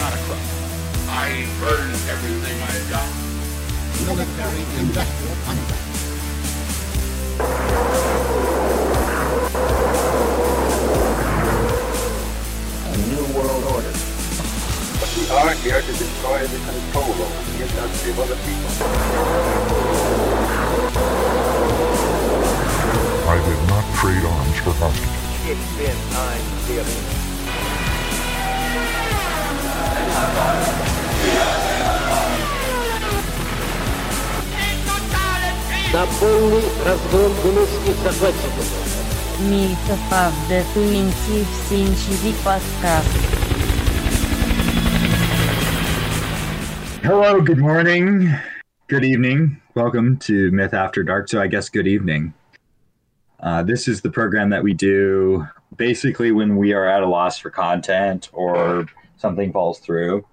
not a crook. I burn everything I've got. military industrial complex. a new world order. But we are here to destroy the control over the industry of other people. I did not trade arms for hostages. It's been time, dearly на полный разгром гнусных захватчиков. Мілька Павде Туінців Сінчеві подкаст. Hello, good morning, good evening. Welcome to Myth After Dark. So, I guess good evening. Uh, this is the program that we do basically when we are at a loss for content or something falls through.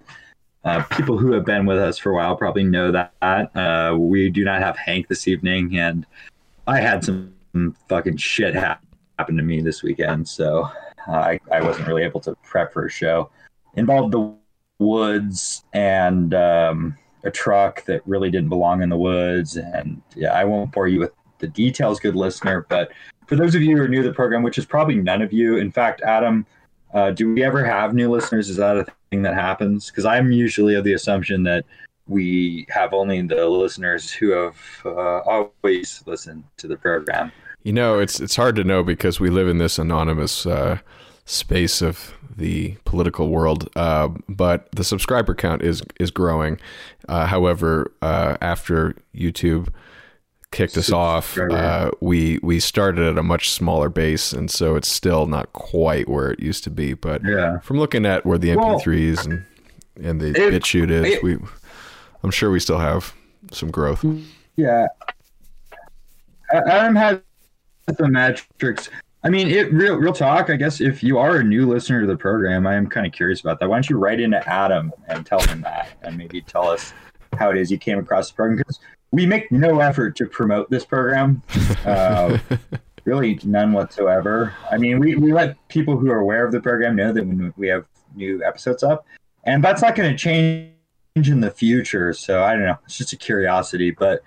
Uh, people who have been with us for a while probably know that. Uh, we do not have Hank this evening, and I had some fucking shit hap- happen to me this weekend, so uh, I, I wasn't really able to prep for a show. Involved the woods and um, a truck that really didn't belong in the woods. And yeah, I won't bore you with the details, good listener. But for those of you who are new to the program, which is probably none of you, in fact, Adam, uh, do we ever have new listeners? Is that a thing that happens? Because I'm usually of the assumption that we have only the listeners who have uh, always listened to the program. You know, it's it's hard to know because we live in this anonymous uh, space of the political world. Uh, but the subscriber count is is growing. Uh, however, uh, after YouTube kicked us off, uh, we we started at a much smaller base, and so it's still not quite where it used to be. But Yeah. from looking at where the MP3s and and the it- BitChute is, it- we I'm sure we still have some growth. Yeah. Adam has the metrics. I mean, it real real talk. I guess if you are a new listener to the program, I am kind of curious about that. Why don't you write into Adam and tell him that, and maybe tell us how it is you came across the program? Because we make no effort to promote this program, uh, really none whatsoever. I mean, we we let people who are aware of the program know that when we have new episodes up, and that's not going to change in the future. So I don't know. It's just a curiosity, but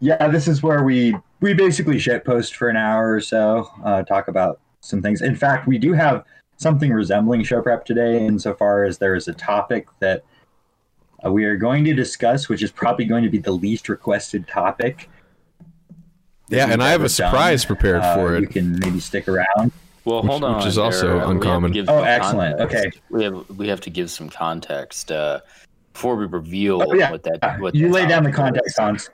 yeah, this is where we we basically shit post for an hour or so, uh, talk about some things. In fact, we do have something resembling show prep today, insofar as there is a topic that uh, we are going to discuss, which is probably going to be the least requested topic. Yeah, and I have ever a surprise done. prepared Uh, for it. You can maybe stick around. Well, Which- hold on. which is also there. We have uncommon. Oh, excellent. context. Okay. We have we have to give some context uh, before we reveal Oh, yeah. what that. What you that lay down the context. Hans.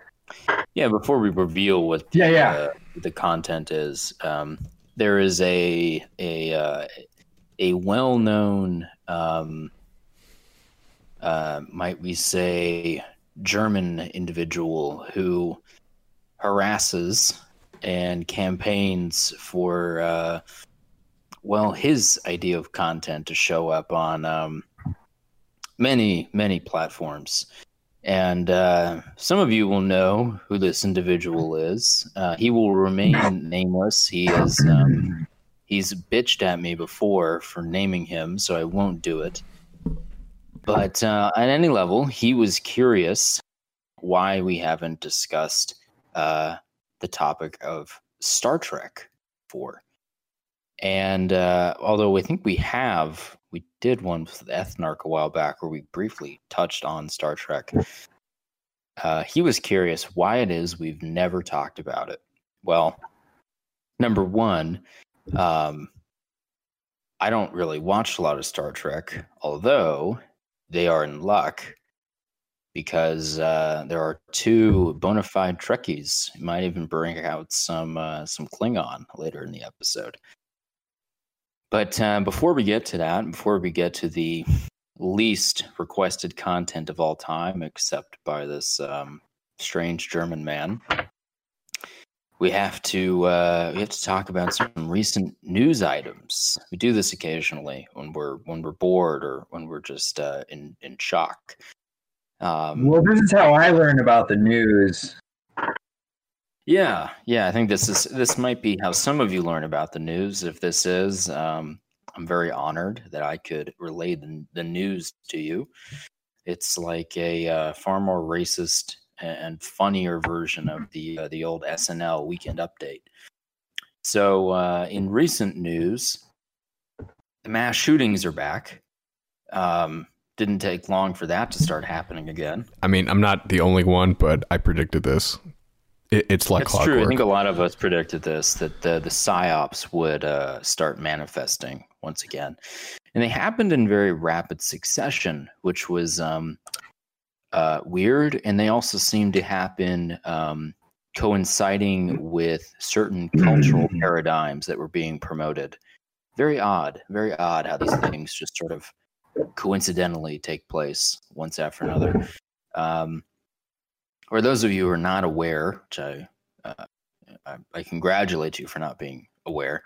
Yeah, before we reveal what the, Yeah, yeah. Uh, the content is, um, there is a a uh, a well known, um, uh, might we say, German individual who harasses and campaigns for uh, well his idea of content to show up on um, many many platforms and uh, some of you will know who this individual is. Uh, he will remain nameless. He is um, he's bitched at me before for naming him, so I won't do it. But uh, at any level, he was curious why we haven't discussed uh, the topic of Star Trek Four. And uh, although I think we have, we did one with Ethnarch a while back where we briefly touched on Star Trek. Uh, he was curious why it is we've never talked about it. Well, number one, um, I don't really watch a lot of Star Trek, although they are in luck because uh, there are two bona fide Trekkies. Might even bring out some uh, some Klingon later in the episode. But uh, before we get to that, before we get to the least requested content of all time, except by this um, strange German man, we have to uh, we have to talk about some recent news items. We do this occasionally when we're when we're bored or when we're just uh, in in shock. Um, Well, this is how I learn about the news. Yeah, yeah. I think this is this might be how some of you learn about the news. If this is, um, I'm very honored that I could relay the, the news to you. It's like a uh, far more racist and funnier version of the uh, the old SNL Weekend Update. So, uh, in recent news, the mass shootings are back. Um, didn't take long for that to start happening again. I mean, I'm not the only one, but I predicted this. It, it's like That's clockwork. true. I think a lot of us predicted this that the the psyops would uh, start manifesting once again, and they happened in very rapid succession, which was um, uh, weird. And they also seem to happen um, coinciding with certain cultural paradigms that were being promoted. Very odd. Very odd how these things just sort of coincidentally take place once after another. Um, or those of you who are not aware, which I, uh, I, I congratulate you for not being aware,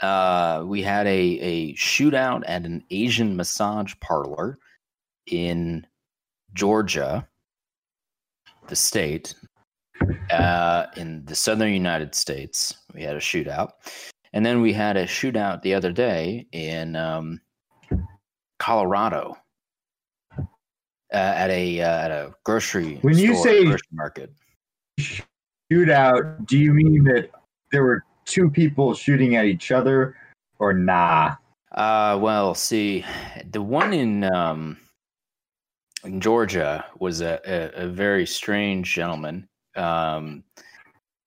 uh, we had a, a shootout at an Asian massage parlor in Georgia, the state, uh, in the southern United States. We had a shootout. And then we had a shootout the other day in um, Colorado uh, at a uh, at a grocery When you say- grocery market. Shootout, do you mean that there were two people shooting at each other or nah? Uh, well, see, the one in um, in Georgia was a, a, a very strange gentleman um,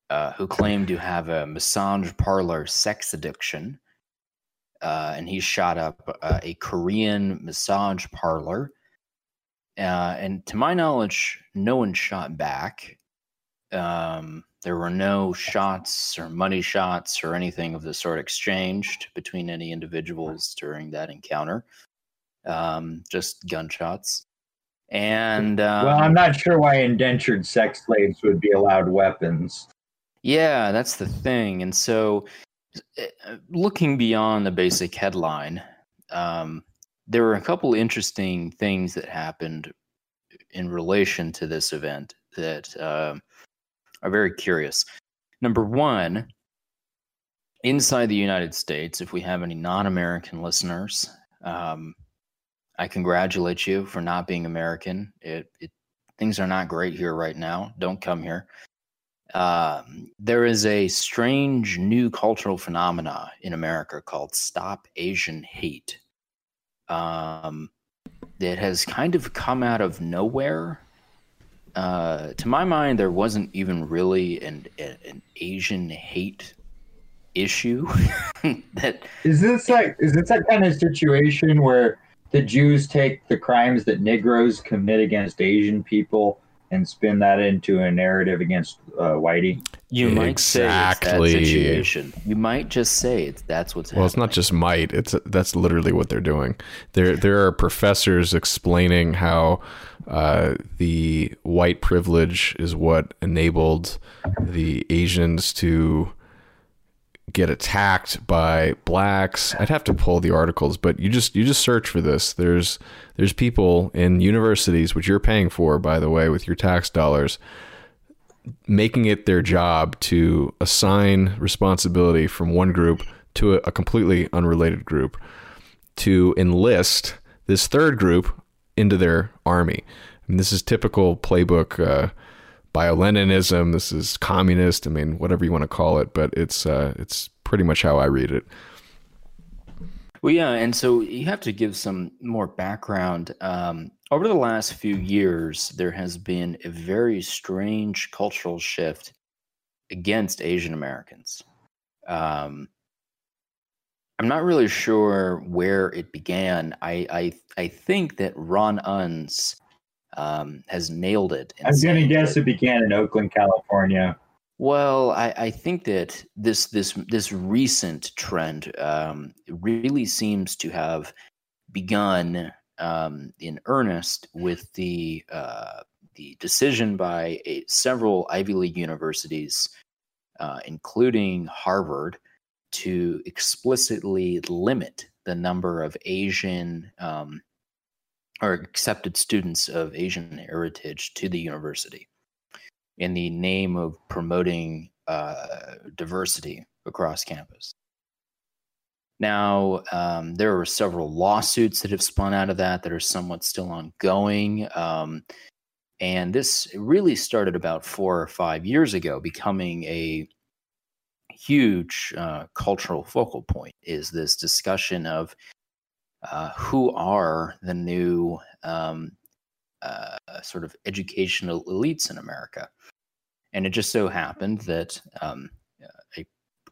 uh, who claimed to have a massage parlor sex addiction, uh, and he shot up uh, a Korean massage parlor. Uh, and to my knowledge, no one shot back. Um, there were no shots or money shots or anything of the sort exchanged between any individuals during that encounter. Um, just gunshots. And um, well, I'm not sure why indentured sex slaves would be allowed weapons. yeah, that's the thing. And so, uh, looking beyond the basic headline, um, there were a couple interesting things that happened in relation to this event that um are very curious. Number one, inside the United States, if we have any non American listeners, um, I congratulate you for not being American. It, it things are not great here right now. Don't come here. Um, there is a strange new cultural phenomena in America called Stop Asian Hate. Um, that has kind of come out of nowhere. Uh, to my mind, there wasn't even really an, an Asian hate issue that Is this like is this that kind of situation where the Jews take the crimes that Negroes commit against Asian people and spin that into a narrative against uh, Whitey? you might say it's that situation. You might just say it's that's what's happening. Well, it's not just might. It's that's literally what they're doing. There, there are professors explaining how uh, the white privilege is what enabled the Asians to get attacked by blacks. I'd have to pull the articles, but you just you just search for this. There's there's people in universities, which you're paying for, by the way, with your tax dollars, making it their job to assign responsibility from one group to a, a completely unrelated group to enlist this third group into their army. I mean, this is typical playbook uh, bio-Leninism. This is communist. I mean, whatever you want to call it, but it's uh, it's pretty much how I read it. Well, yeah, and so you have to give some more background. Um, over the last few years, there has been a very strange cultural shift against Asian Americans. Um, I'm not really sure where it began. I I, I think that Ron Unz um, has nailed it. I'm going to guess it began in Oakland, California. well, I, I think that this this this recent trend um, really seems to have begun um, in earnest with the uh, the decision by a, several Ivy League universities, uh, including Harvard, to explicitly limit the number of Asian um, or accepted students of Asian heritage to the university in the name of promoting uh, diversity across campus. Now, um, there are several lawsuits that have spun out of that that are somewhat still ongoing. Um, and this really started about four or five years ago, becoming a huge uh, cultural focal point. Is this discussion of uh, who are the new um, uh, sort of educational elites in America? And it just so happened that um, a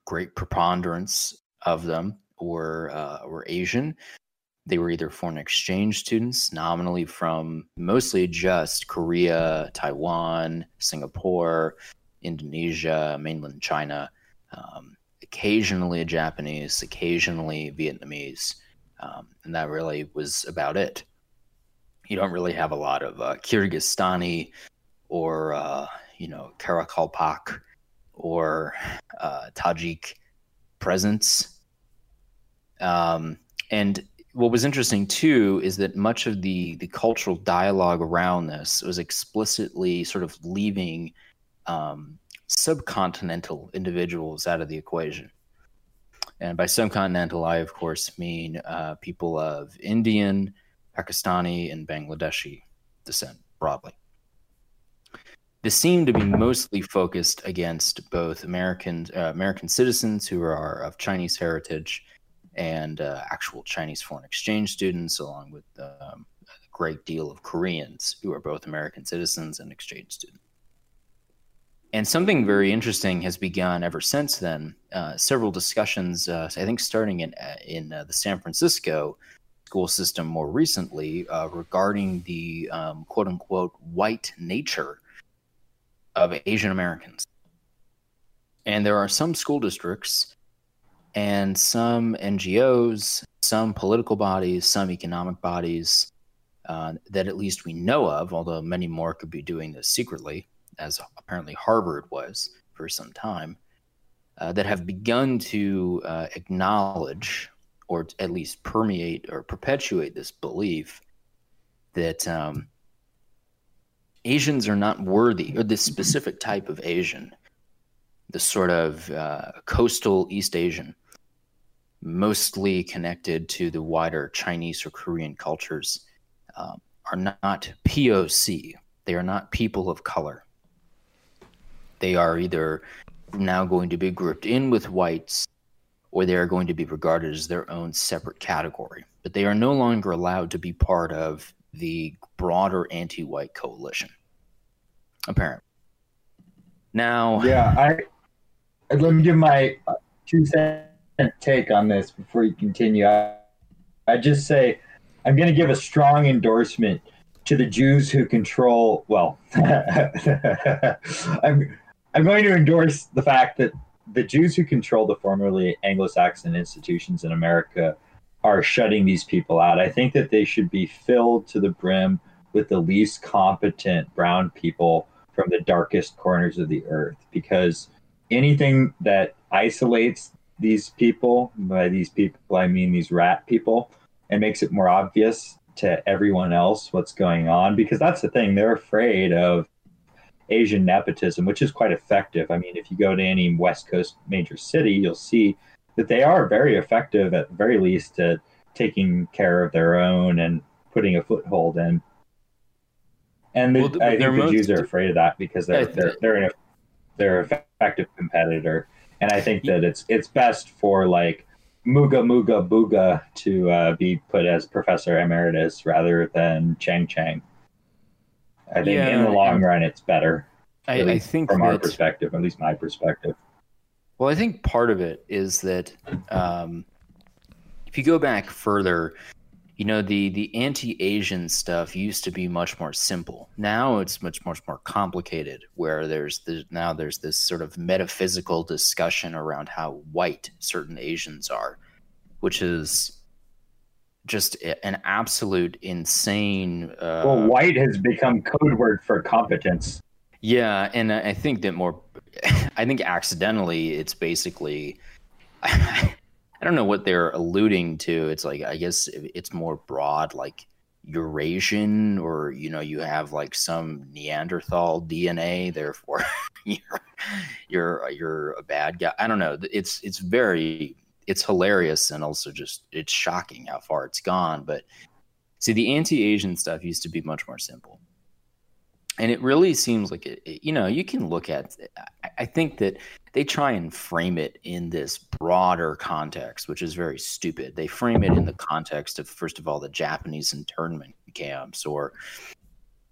great preponderance of them were uh, were Asian. They were either foreign exchange students, nominally from mostly just Korea, Taiwan, Singapore, Indonesia, mainland China, um, occasionally Japanese, occasionally Vietnamese, um, and that really was about it. You don't really have a lot of uh, Kyrgyzstani or uh, you know Karakalpak or uh, Tajik presence um, and what was interesting too is that much of the the cultural dialogue around this was explicitly sort of leaving um, subcontinental individuals out of the equation. And by subcontinental, I of course mean uh, people of Indian, Pakistani, and Bangladeshi descent broadly. This seemed to be mostly focused against both American uh, American citizens who are of Chinese heritage and uh, actual Chinese foreign exchange students, along with um, a great deal of Koreans who are both American citizens and exchange students. And something very interesting has begun ever since then. Uh, several discussions, uh, I think, starting in uh, in uh, the San Francisco school system more recently, uh, regarding the um, "quote unquote" white nature of Asian Americans. And there are some school districts and some NGOs, some political bodies, some economic bodies uh, that at least we know of, although many more could be doing this secretly, as apparently Harvard was for some time, uh, that have begun to uh, acknowledge or at least permeate or perpetuate this belief that um, Asians are not worthy, or this specific type of Asian, the sort of uh, coastal East Asian, mostly connected to the wider Chinese or Korean cultures, um, are not POC. They are not people of color. They are either now going to be grouped in with whites or they are going to be regarded as their own separate category. But they are no longer allowed to be part of the broader anti white coalition, apparently. Now, yeah, I let me give my two cents take on this before you continue. I, I just say I'm going to give a strong endorsement to the Jews who control. Well, I'm I'm going to endorse the fact that the Jews who control the formerly Anglo-Saxon institutions in America are shutting these people out. I think that they should be filled to the brim with the least competent brown people from the darkest corners of the earth because anything that isolates these people, by these people, I mean these rat people, and makes it more obvious to everyone else what's going on. Because that's the thing, they're afraid of Asian nepotism, which is quite effective. I mean, if you go to any West Coast major city, you'll see that they are very effective, at the very least, at taking care of their own and putting a foothold in. And the, well, I think the most, Jews are afraid of that because they're they're they're, an, they're effective competitor and I think that it's it's best for like Muga Muga Booga to uh, be put as Professor Emeritus rather than Chang Chang. I think yeah, in the long run, it's better. I, I think from that, our perspective, at least my perspective. Well, I think part of it is that um, if you go back further, you know the the anti-asian stuff used to be much more simple now it's much much more complicated where there's the, now there's this sort of metaphysical discussion around how white certain asians are which is just an absolute insane uh, well white has become code word for competence yeah and i think that more i think accidentally it's basically I don't know what they're alluding to. It's like I guess it's more broad, like Eurasian, or you know, you have like some Neanderthal DNA, therefore you're you're you're a bad guy. I don't know. It's it's very it's hilarious and also just it's shocking how far it's gone. But see, the anti-Asian stuff used to be much more simple, and it really seems like it. it- you know, you can look at. I, I think that they try and frame it in this broader context, which is very stupid. They frame it in the context of first of all the Japanese internment camps or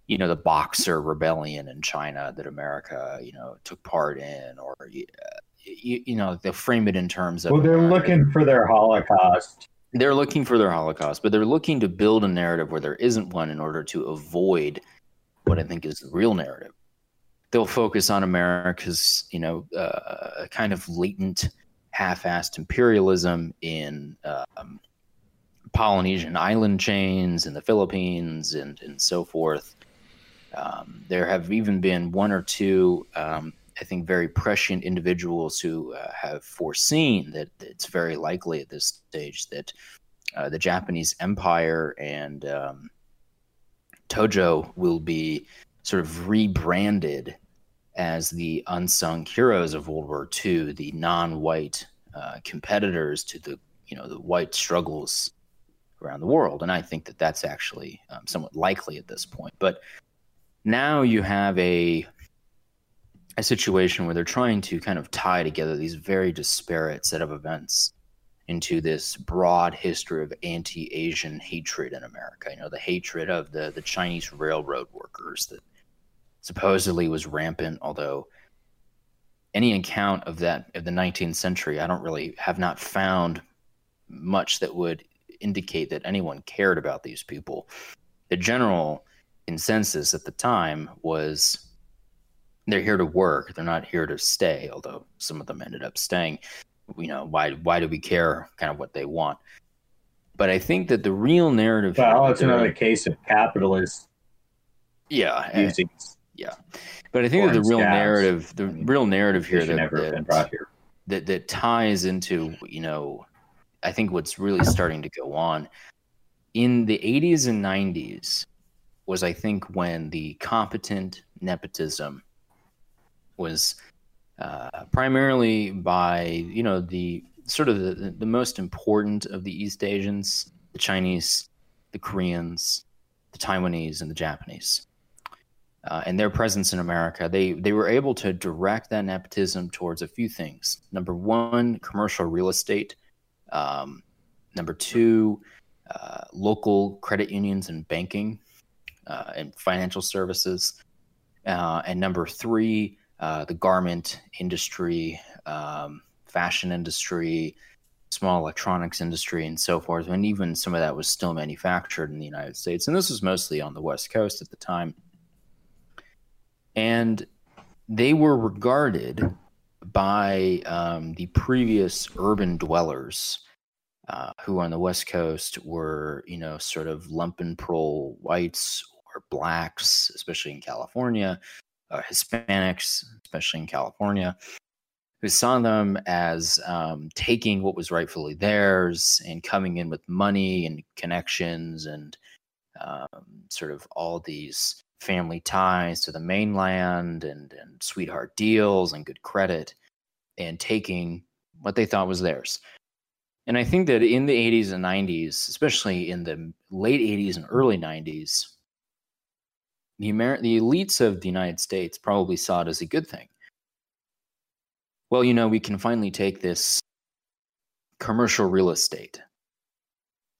you know the Boxer rebellion in China that America you know took part in, or you, you know they'll frame it in terms of Well, they're America- looking for their Holocaust. they're looking for their Holocaust, but they're looking to build a narrative where there isn't one in order to avoid what I think is the real narrative. They'll focus on America's, you know, uh, kind of latent, half-assed imperialism in um, Polynesian island chains in the Philippines and and so forth. Um, there have even been one or two, um, I think, very prescient individuals who uh, have foreseen that it's very likely at this stage that uh, the Japanese Empire and um, Tojo will be sort of rebranded as the unsung heroes of World War II, the non-white uh, competitors to the you know the white struggles around the world, and I think that that's actually um, somewhat likely at this point. But now you have a a situation where they're trying to kind of tie together these very disparate set of events into this broad history of anti-Asian hatred in America. You know, the hatred of the the Chinese railroad workers that supposedly was rampant, although any account of that of the 19th century, I don't really have not found much that would indicate that anyone cared about these people. The general consensus at the time was they're here to work, they're not here to stay, although some of them ended up staying. You know, why why do we care kind of what they want? But I think that the real narrative Well, it's another case of capitalists yeah, and- yeah. But I think that the real scabs. narrative, the real narrative here that, never have been that, brought here. that that ties into you know, I think what's really starting to go on in the 80s and 90s was I think when the competent nepotism was uh, primarily by you know the sort of the, the most important of the East Asians, the Chinese, the Koreans, the Taiwanese, and the Japanese. Uh, and their presence in America, they they were able to direct that nepotism towards a few things. Number one, commercial real estate. Um, number two, uh, local credit unions and banking uh, and financial services. Uh, and number three, uh, the garment industry, um, fashion industry, small electronics industry, and so forth. And even some of that was still manufactured in the United States. And this was mostly on the West Coast at the time. And they were regarded by um, the previous urban dwellers uh, who on the West Coast were, you know, sort of lumpenprole whites or blacks, especially in California, uh, Hispanics, especially in California, who saw them as um, taking what was rightfully theirs and coming in with money and connections and um, sort of all these family ties to the mainland and, and sweetheart deals and good credit and taking what they thought was theirs. And I think that in the 80s and 90s, especially in the late 80s and early 90s, the, the elites of the United States probably saw it as a good thing. Well, you know, we can finally take this commercial real estate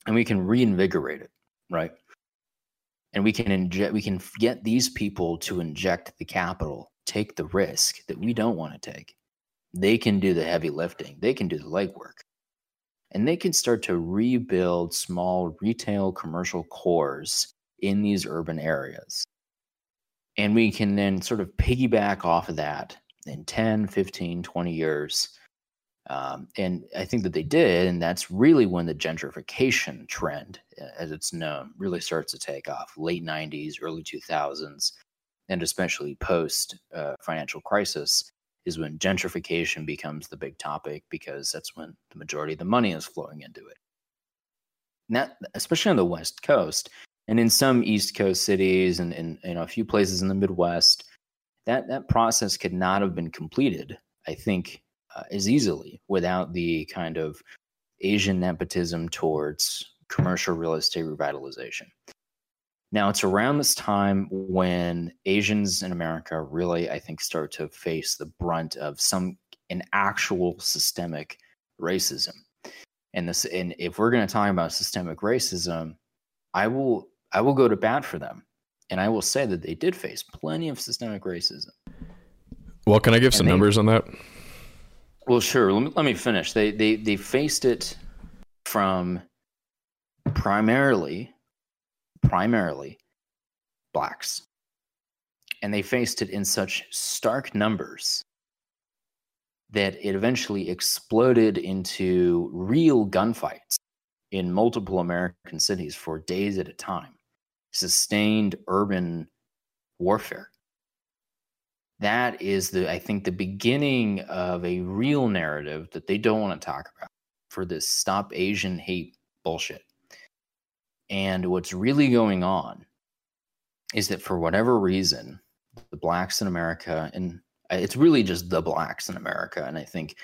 and we can reinvigorate it, right? And we can inject, we can get these people to inject the capital, take the risk that we don't want to take. They can do the heavy lifting, they can do the legwork and they can start to rebuild small retail commercial cores in these urban areas. And we can then sort of piggyback off of that in 10, 15, 20 years. Um, and I think that they did. And that's really when the gentrification trend, uh, as it's known, really starts to take off late 90s, early 2000s, and especially post uh, financial crisis is when gentrification becomes the big topic because that's when the majority of the money is flowing into it. That, especially on the West Coast and in some East Coast cities and in you know a few places in the Midwest, that that process could not have been completed. I think uh, as easily without the kind of Asian nepotism towards commercial real estate revitalization. Now, it's around this time when Asians in America really, I think, start to face the brunt of some an actual systemic racism. And this, and if we're going to talk about systemic racism, I will, I will go to bat for them, and I will say that they did face plenty of systemic racism. Well, can I give some they, numbers on that? Well, sure. Let me, let me finish. They they they faced it from primarily primarily blacks. And they faced it in such stark numbers that it eventually exploded into real gunfights in multiple American cities for days at a time, sustained urban warfare. That is the I think the beginning of a real narrative that they don't want to talk about for this stop Asian hate bullshit. And what's really going on is that for whatever reason, the blacks in America, and it's really just the blacks in America, and I think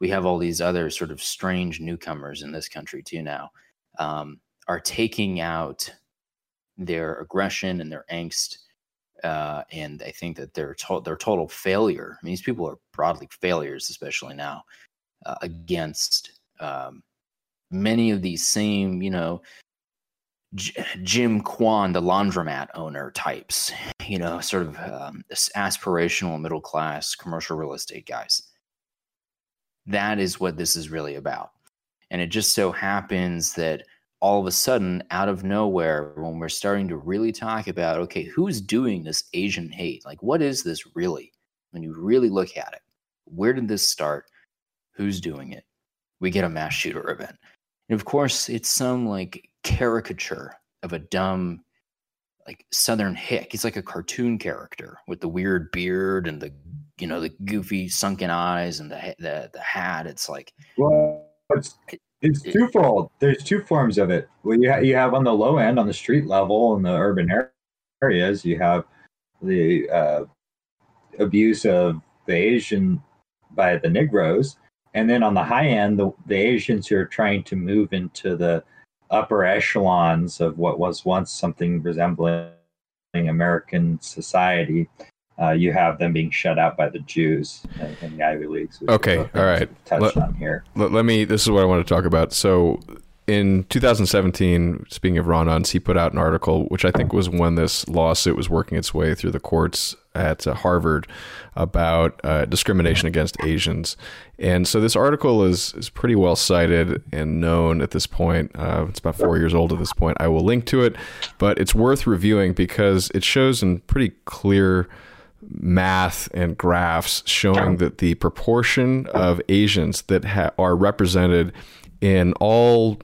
we have all these other sort of strange newcomers in this country too now, um, are taking out their aggression and their angst. Uh, and I think that their to- their total failure. I mean, these people are broadly failures, especially now, uh, against um, many of these same, you know, J- Jim Kwan, the laundromat owner types, you know, sort of um, aspirational middle class commercial real estate guys. That is what this is really about. And it just so happens that all of a sudden, out of nowhere, when we're starting to really talk about, okay, who's doing this Asian hate? Like, what is this really? When you really look at it, where did this start? Who's doing it? We get a mass shooter event. And of course, it's some like caricature of a dumb like southern hick he's like a cartoon character with the weird beard and the you know the goofy sunken eyes and the the, the hat it's like well it's it's twofold. There's two forms of it. Well you, ha- you have on the low end on the street level in the urban areas you have the uh, abuse of the asian by the negroes and then on the high end the, the asians who are trying to move into the upper echelons of what was once something resembling American society, uh, you have them being shut out by the Jews in, the Ivy Leagues. Okay, all right. Touched let, on here. Let, let, me. This is what I want to talk about. So, in 2017, speaking of Ron Unz, he put out an article which I think was when this lawsuit was working its way through the courts at uh, Harvard about uh, discrimination against Asians. And so this article is is pretty well cited and known at this point. Uh, it's about four years old at this point. I will link to it, but it's worth reviewing because it shows in pretty clear math and graphs showing that the proportion of Asians that ha- are represented in all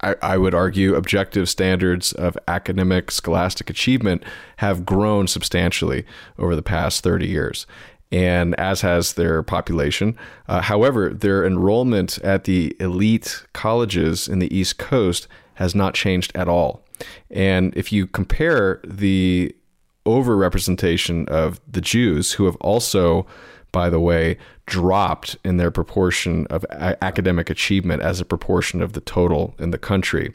I, I would argue objective standards of academic scholastic achievement have grown substantially over the past 30 years and as has their population. Uh, however, their enrollment at the elite colleges in the East Coast has not changed at all. And if you compare the overrepresentation of the Jews, who have also by the way, dropped in their proportion of a- academic achievement as a proportion of the total in the country.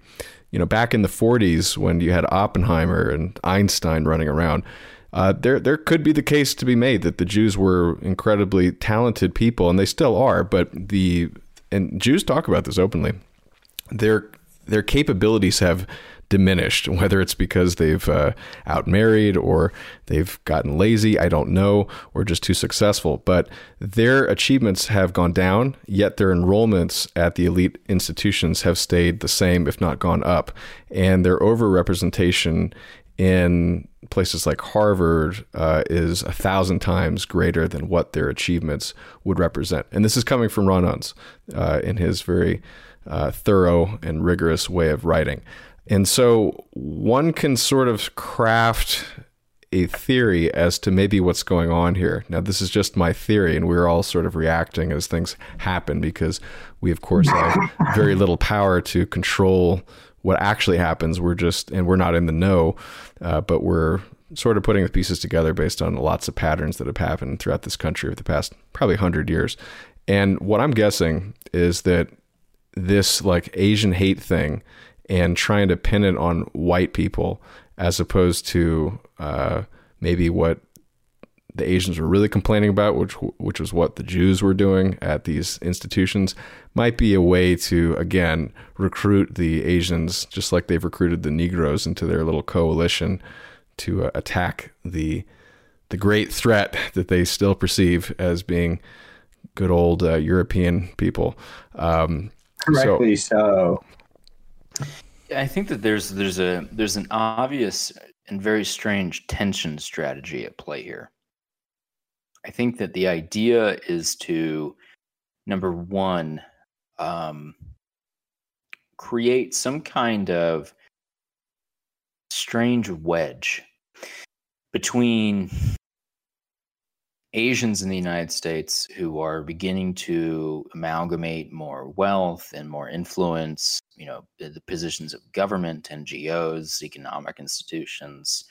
You know, back in the 40s when you had Oppenheimer and Einstein running around, uh, there there could be the case to be made that the Jews were incredibly talented people, and they still are. But the and Jews talk about this openly. Their their capabilities have diminished, whether it's because they've uh, outmarried or they've gotten lazy, I don't know, or just too successful. But their achievements have gone down, yet their enrollments at the elite institutions have stayed the same, if not gone up. And their overrepresentation in places like Harvard uh, is a thousand times greater than what their achievements would represent. And this is coming from Ron Unz uh, in his very uh, thorough and rigorous way of writing. And so one can sort of craft a theory as to maybe what's going on here. Now, this is just my theory, and we're all sort of reacting as things happen because we, of course, have very little power to control what actually happens. We're just, and we're not in the know, uh, but we're sort of putting the pieces together based on lots of patterns that have happened throughout this country over the past probably 100 years. And what I'm guessing is that this like Asian hate thing and trying to pin it on white people as opposed to uh, maybe what the Asians were really complaining about, which which was what the Jews were doing at these institutions, might be a way to again recruit the Asians, just like they've recruited the Negroes into their little coalition to uh, attack the the great threat that they still perceive as being good old uh, European people. Um, Correctly so. so. I think that there's there's a there's an obvious and very strange tension strategy at play here. I think that the idea is to number one um, create some kind of strange wedge between Asians in the United States who are beginning to amalgamate more wealth and more influence, you know, the positions of government, NGOs, economic institutions,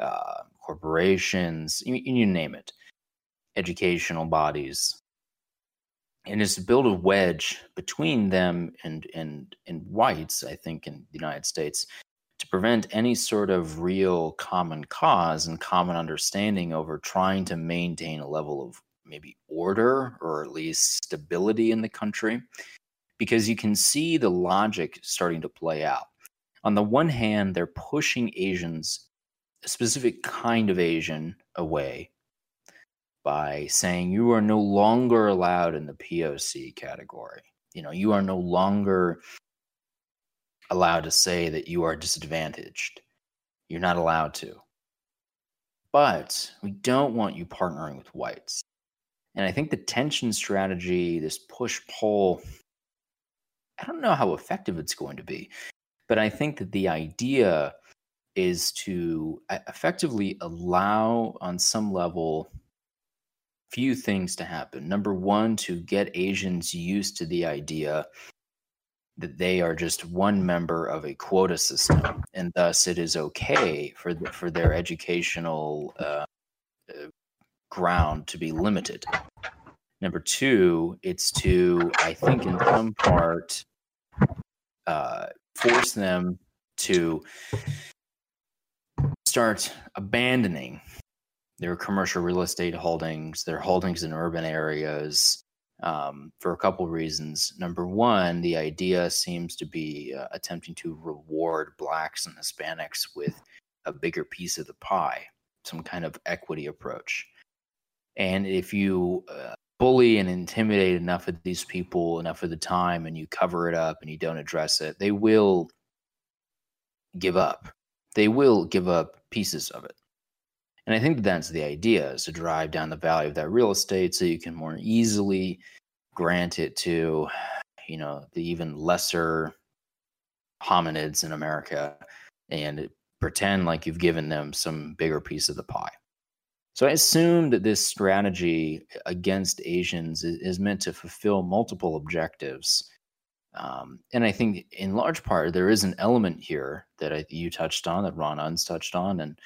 uh, corporations, you, you name it, educational bodies, and is to build a wedge between them and and and whites. I think in the United States to prevent any sort of real common cause and common understanding over trying to maintain a level of maybe order or at least stability in the country because you can see the logic starting to play out. On the one hand, they're pushing Asians, a specific kind of Asian, away by saying you are no longer allowed in the POC category. You know, you are no longer allowed to say that you are disadvantaged. You're not allowed to. But we don't want you partnering with whites. And I think the tension strategy, this push pull, I don't know how effective it's going to be, but I think that the idea is to uh, effectively allow, on some level, few things to happen. Number one, to get Asians used to the idea that they are just one member of a quota system, and thus it is okay for the, for their educational uh, uh, ground to be limited. Number two, it's to I think in some part uh, force them to start abandoning their commercial real estate holdings, their holdings in urban areas, um, for a couple of reasons. Number one, the idea seems to be uh, attempting to reward blacks and Hispanics with a bigger piece of the pie, some kind of equity approach. And if you uh, bully and intimidate enough of these people enough of the time and you cover it up and you don't address it, they will give up. They will give up pieces of it. And I think that's the idea is to drive down the value of that real estate so you can more easily grant it to, you know, the even lesser hominids in America and pretend like you've given them some bigger piece of the pie. So I assume that this strategy against Asians is, meant to fulfill multiple objectives. Um, and I think in large part, there is an element here that I, you touched on, that Ron Unz touched on, and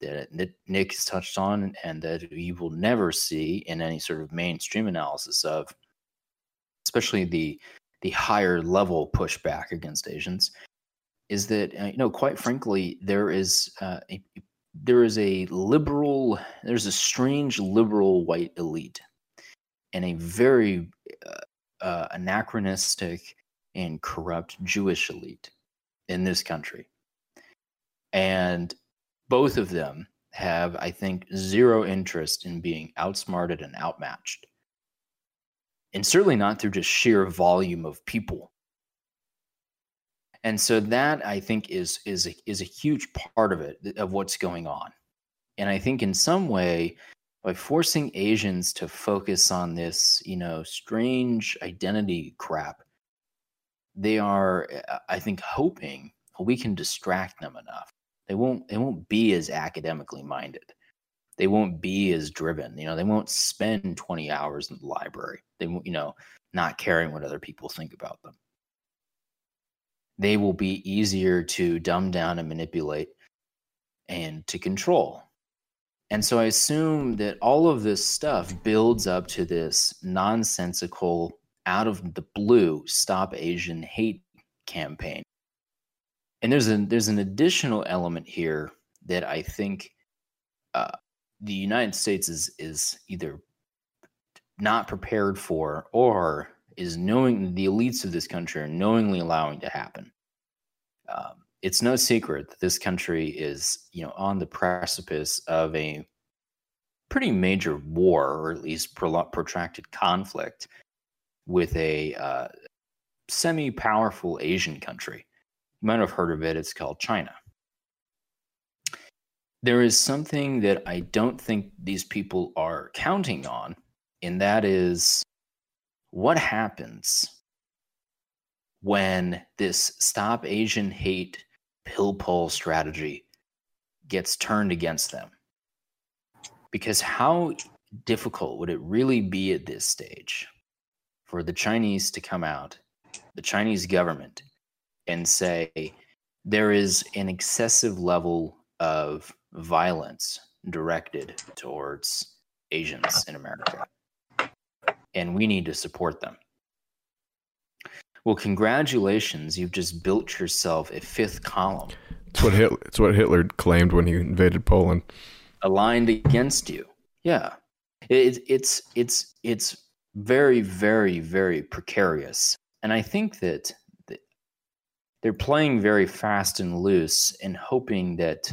that Nick has touched on, and that you will never see in any sort of mainstream analysis of, especially the the higher level pushback against Asians, is that uh, you know quite frankly there is uh, a, there is a liberal there's a strange liberal white elite and a very uh, uh anachronistic and corrupt Jewish elite in this country. And both of them have, I think, zero interest in being outsmarted and outmatched. And certainly not through just sheer volume of people. And so that I think is is a, is a huge part of it of what's going on. And I think in some way by forcing Asians to focus on this, you know, strange identity crap, they are uh, I think hoping we can distract them enough they won't they won't be as academically minded. They won't be as driven you know they won't spend 20 hours in the library. They won't you know not caring what other people think about them. They will be easier to dumb down and manipulate and to control. And so i assume that all of this stuff builds up to this nonsensical out of the blue Stop Asian Hate campaign. And there's an there's an additional element here that I think uh, the United States is is either not prepared for or is knowing the elites of this country are knowingly allowing to happen. Um, it's no secret that this country is, you know, on the precipice of a pretty major war, or at least pro- protracted conflict, with a uh, semi-powerful Asian country. You might have heard of it. It's called China. There is something that I don't think these people are counting on, and that is what happens when this stop Asian hate pill pull strategy gets turned against them. Because how difficult would it really be at this stage for the Chinese to come out, the Chinese government, and say there is an excessive level of violence directed towards Asians in America, and we need to support them. Well, congratulations. You've just built yourself a fifth column. It's what Hitler, it's what Hitler claimed when he invaded Poland. Aligned against you. Yeah. It, it's it's it's very very very precarious. And I think that they're playing very fast and loose and hoping that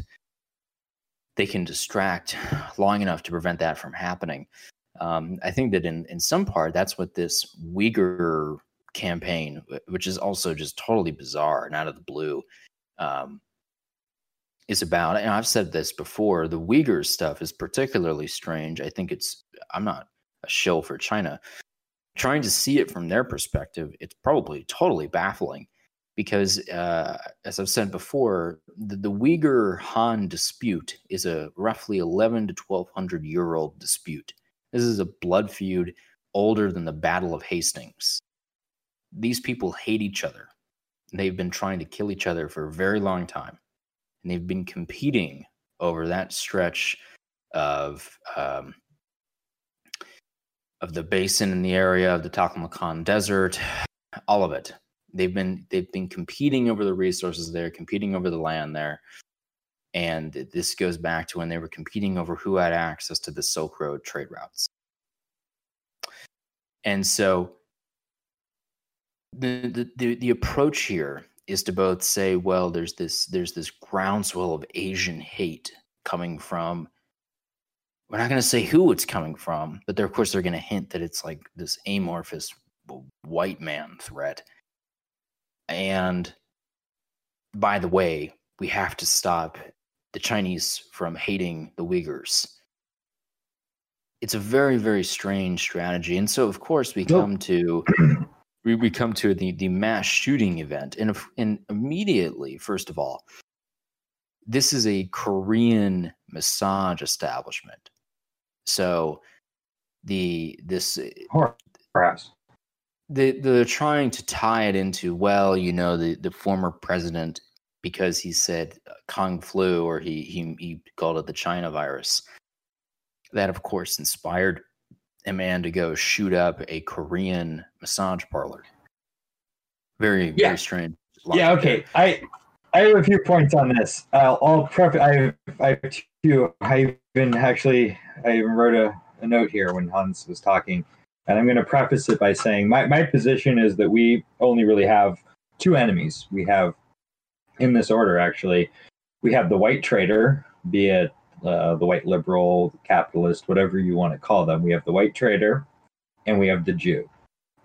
they can distract long enough to prevent that from happening. Um, I think that in, in some part, that's what this Uyghur campaign, which is also just totally bizarre and out of the blue, um, is about. And I've said this before. The Uyghur stuff is particularly strange. I think it's. I'm not a shill for China. Trying to see it from their perspective, it's probably totally baffling because, uh, as I've said before, the, the Uyghur Han dispute is a roughly 11 to 1200 year old dispute. This is a blood feud older than the Battle of Hastings these people hate each other. They've been trying to kill each other for a very long time. And they've been competing over that stretch of um, of the basin in the area of the Taklamakan Desert, all of it. They've been they've been competing over the resources there, competing over the land there. And this goes back to when they were competing over who had access to the Silk Road trade routes. And so the, the the approach here is to both say, well, there's this there's this groundswell of Asian hate coming from. We're not going to say who it's coming from, but of course they're going to hint that it's like this amorphous white man threat. And by the way, we have to stop the Chinese from hating the Uyghurs. It's a very, very strange strategy. And so, of course, we come to we, we come to the, the mass shooting event. And, if, and immediately, first of all, this is a Korean massage establishment. So the this perhaps they they're trying to tie it into well, you know, the the former president because he said uh, Kung flu or he he he called it the China virus. That of course inspired a man to go shoot up a Korean massage parlor. Very yeah. very strange. Yeah. Okay. I I have a few points on this. I'll, I'll preface. I I have two. I even actually I even wrote a, a note here when Hans was talking, and I'm going to preface it by saying my my position is that we only really have two enemies. We have in this order actually. We have the white trader, be it uh, the white liberal, capitalist, whatever you want to call them. We have the white trader and we have the Jew.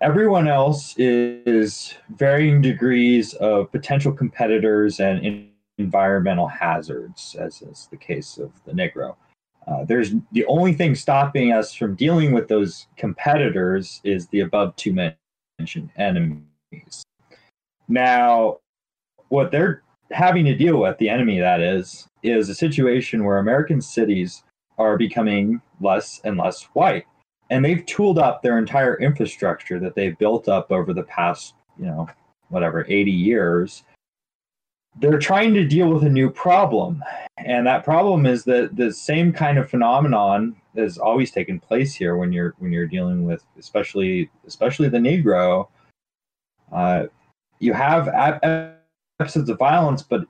Everyone else is varying degrees of potential competitors and environmental hazards, as is the case of the Negro. Uh, there's the only thing stopping us from dealing with those competitors is the above two mentioned enemies. Now, what they're having to deal with, the enemy that is, is a situation where American cities are becoming less and less white. And they've tooled up their entire infrastructure that they've built up over the past, you know, whatever, 80 years they're trying to deal with a new problem. And that problem is that the same kind of phenomenon has always taken place here when you're when you're dealing with especially especially the Negro. Uh, you have episodes of violence, but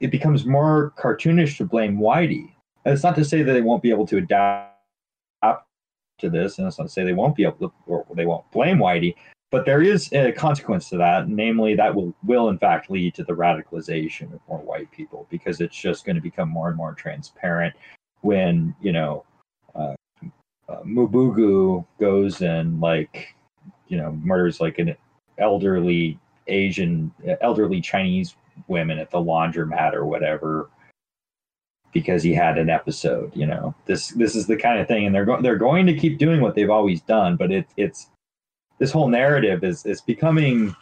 it becomes more cartoonish to blame Whitey. And it's not to say that they won't be able to adapt to this, and it's not to say they won't be able to, or they won't blame Whitey, but there is a consequence to that, namely that will will in fact lead to the radicalization of more white people because it's just going to become more and more transparent when you know uh, uh, Mubugu goes and like you know murders like an elderly Asian, elderly Chinese women at the laundromat or whatever because he had an episode. You know, this this is the kind of thing, and they're going they're going to keep doing what they've always done, but it, it's this whole narrative is is becoming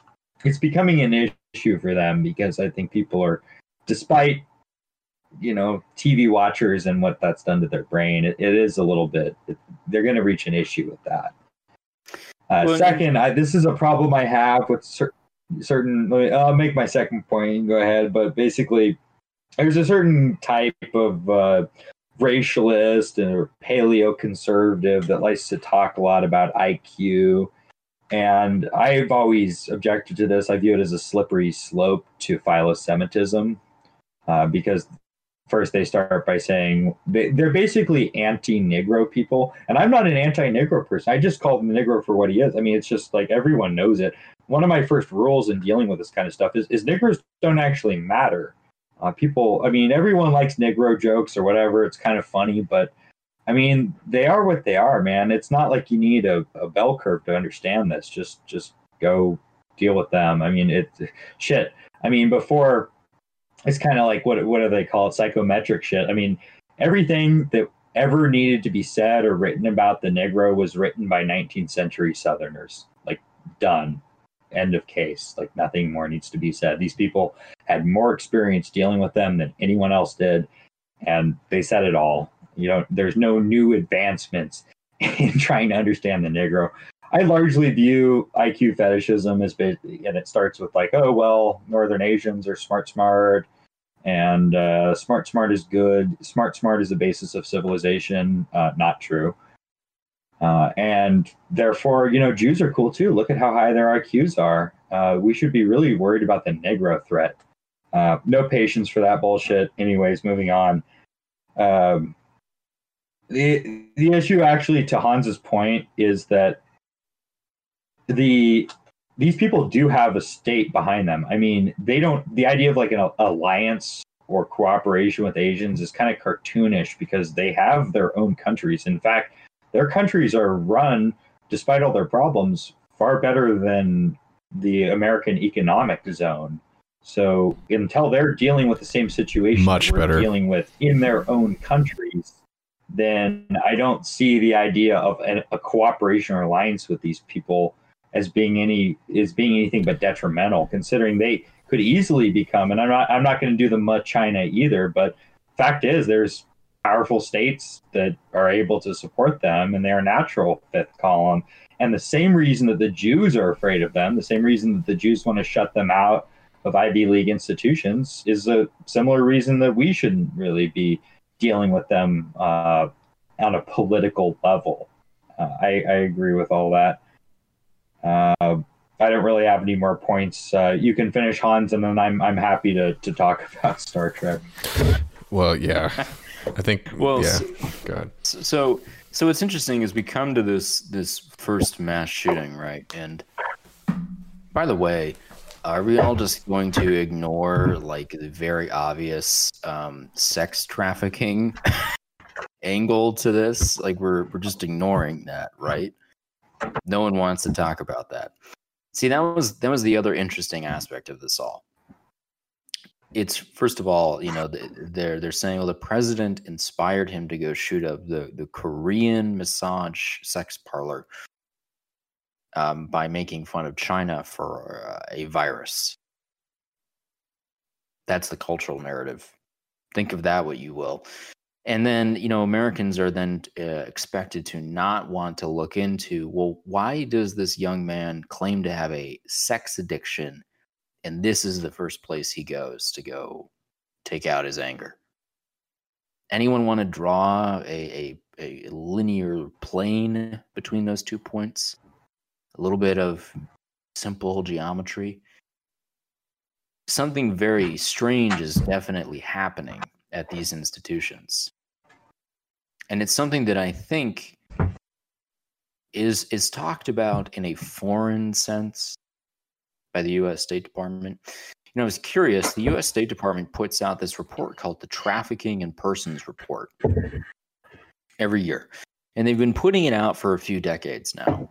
it's becoming an issue for them because I think people are, despite you know TV watchers and what that's done to their brain, it, it is a little bit. It, they're going to reach an issue with that. Uh, well, second, I, this is a problem I have with cer- certain. I'll make my second point. Go ahead, but basically, there's a certain type of uh, racialist or paleo conservative that likes to talk a lot about IQ. And I've always objected to this. I view it as a slippery slope to philo-Semitism uh, because first they start by saying they, they're basically anti-Negro people. And I'm not an anti-Negro person. I just call him Negro for what he is. I mean, it's just like everyone knows it. One of my first rules in dealing with this kind of stuff is, is Negroes don't actually matter. Uh, people, I mean, everyone likes Negro jokes or whatever. It's kind of funny, but I mean, they are what they are, man. It's not like you need a, a bell curve to understand this. Just, just go deal with them. I mean, it shit. I mean, before it's kind of like what what do they call it? Psychometric shit. I mean, everything that ever needed to be said or written about the Negro was written by 19th century Southerners. Like done end of case. Like nothing more needs to be said. These people had more experience dealing with them than anyone else did, and they said it all. You know, there's no new advancements in trying to understand the Negro. I largely view IQ fetishism as, and it starts with like, oh well, Northern Asians are smart, smart, and uh, smart, smart is good. Smart, smart is the basis of civilization. Uh, not true. Uh, and therefore, you know, Jews are cool too. Look at how high their IQs are. Uh, we should be really worried about the Negro threat. Uh, no patience for that bullshit. Anyways, moving on. Um, the the issue, actually, to Hans's point, is that the these people do have a state behind them. I mean, they don't. The idea of like an alliance or cooperation with Asians is kind of cartoonish because they have their own countries. In fact their countries are run, despite all their problems, far better than the American economic zone. So until they're dealing with the same situation much better dealing with in their own countries, then I don't see the idea of a, a cooperation or alliance with these people as being any as being anything but detrimental, considering they could easily become. And I'm not I'm not going to do the much China either, but fact is there's powerful states that are able to support them and they're a natural fifth column. And the same reason that the Jews are afraid of them, the same reason that the Jews want to shut them out of Ivy League institutions, is a similar reason that we shouldn't really be dealing with them uh, on a political level. Uh, I, I, agree with all that. Uh, I don't really have any more points. Uh, you can finish Hans, and then I'm I'm happy to to talk about Star Trek. Well, yeah. I think. Well, yeah. God. So, so what's interesting is we come to this this first mass shooting, right? And by the way, are we all just going to ignore like the very obvious um, sex trafficking angle to this? Like we're we're just ignoring that, right? No one wants to talk about that. See, that was that was the other interesting aspect of this all it's first of all, you know, they're they're saying, well, the president inspired him to go shoot up the the Korean massage sex parlor um, by making fun of China for uh, a virus. That's the cultural narrative. Think of that what you will. And then, you know, Americans are then uh, expected to not want to look into, well, why does this young man claim to have a sex addiction And this is the first place he goes to go take out his anger. Anyone want to draw a, a, a linear plane between those two points? A little bit of simple geometry. Something very strange is definitely happening at these institutions. And it's something that I think is is talked about in a foreign sense by the US State Department. You know, I was curious, the US State Department puts out this report called the Trafficking in Persons Report every year. And they've been putting it out for a few decades now.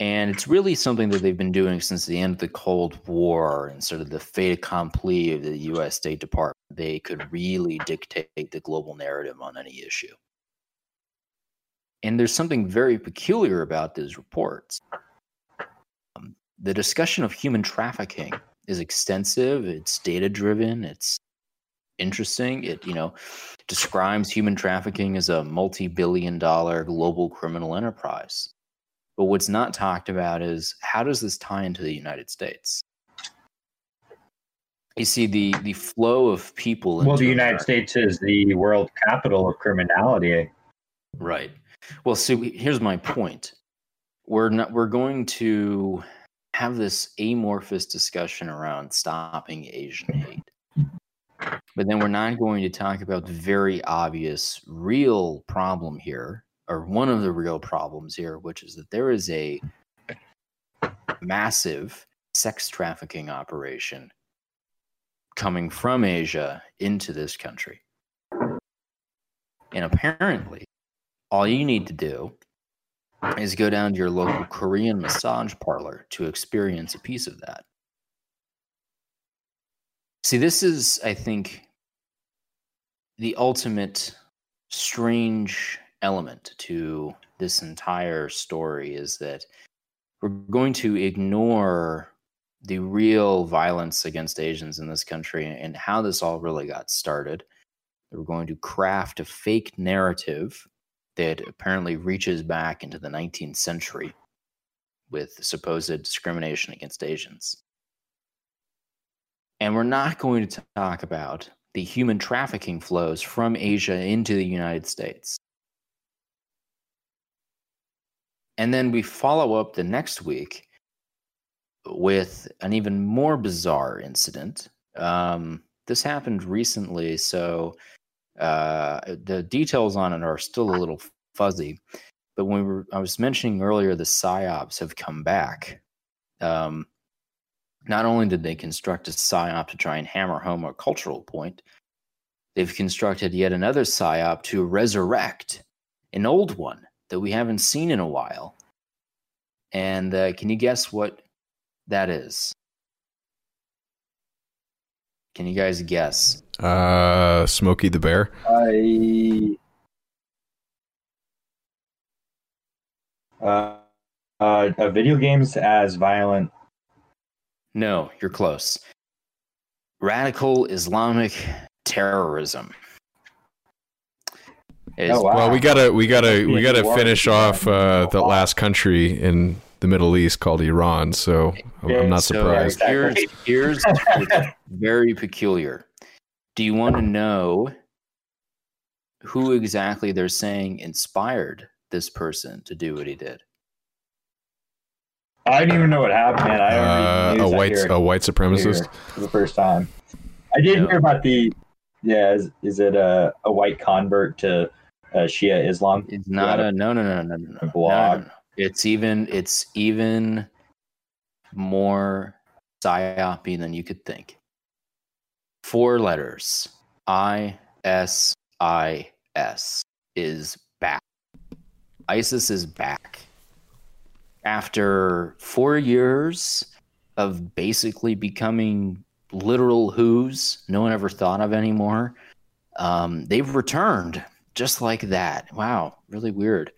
And it's really something that they've been doing since the end of the Cold War and sort of the fait accompli of the US State Department. They could really dictate the global narrative on any issue. And there's something very peculiar about these reports. Um, the discussion of human trafficking is extensive, it's data driven, it's interesting. It, you know, describes human trafficking as a multi billion dollar global criminal enterprise. But what's not talked about is how does this tie into the United States? You see the the flow of people. Well, the United America- States is the world capital of criminality. Right. Well, so here's my point. We're not we're going to have this amorphous discussion around stopping Asian hate. But then we're not going to talk about the very obvious real problem here, or one of the real problems here, which is that there is a massive sex trafficking operation coming from Asia into this country. And apparently, all you need to do is go down to your local Korean massage parlor to experience a piece of that. See, this is, I think, the ultimate strange element to this entire story is that we're going to ignore the real violence against Asians in this country and how this all really got started. We're going to craft a fake narrative that apparently reaches back into the 19th century with supposed discrimination against Asians. And we're not going to talk about the human trafficking flows from Asia into the United States. And then we follow up the next week with an even more bizarre incident. Um, this happened recently, so uh, the details on it are still a little fuzzy. But when we were, I was mentioning earlier, the psyops have come back. Um, not only did they construct a psyop to try and hammer home a cultural point, they've constructed yet another psyop to resurrect an old one that we haven't seen in a while. And uh, can you guess what that is? Can you guys guess? Uh, Smokey the Bear. I uh, uh, uh, video games as violent. No, you're close. Radical Islamic terrorism. Is- Oh, wow. Well, we gotta we gotta we gotta finish off uh, the last country in the Middle East called Iran. So I'm, I'm not So surprised. here's here's very peculiar. Do you want to know who exactly they're saying inspired this person to do what he did? I didn't even know what happened, man. I don't Uh, read a white hear a white supremacist. for the first time. I did No. hear about the. Yeah, is, is it a, a white convert to uh, Shia Islam? It's not a no no no no no no. no, blog. no, no. It's even it's even more psyopy than you could think. Four letters. I S I S is back. ISIS is back. After four years of basically becoming literal who's no one ever thought of anymore, um, they've returned just like that. Wow, really weird.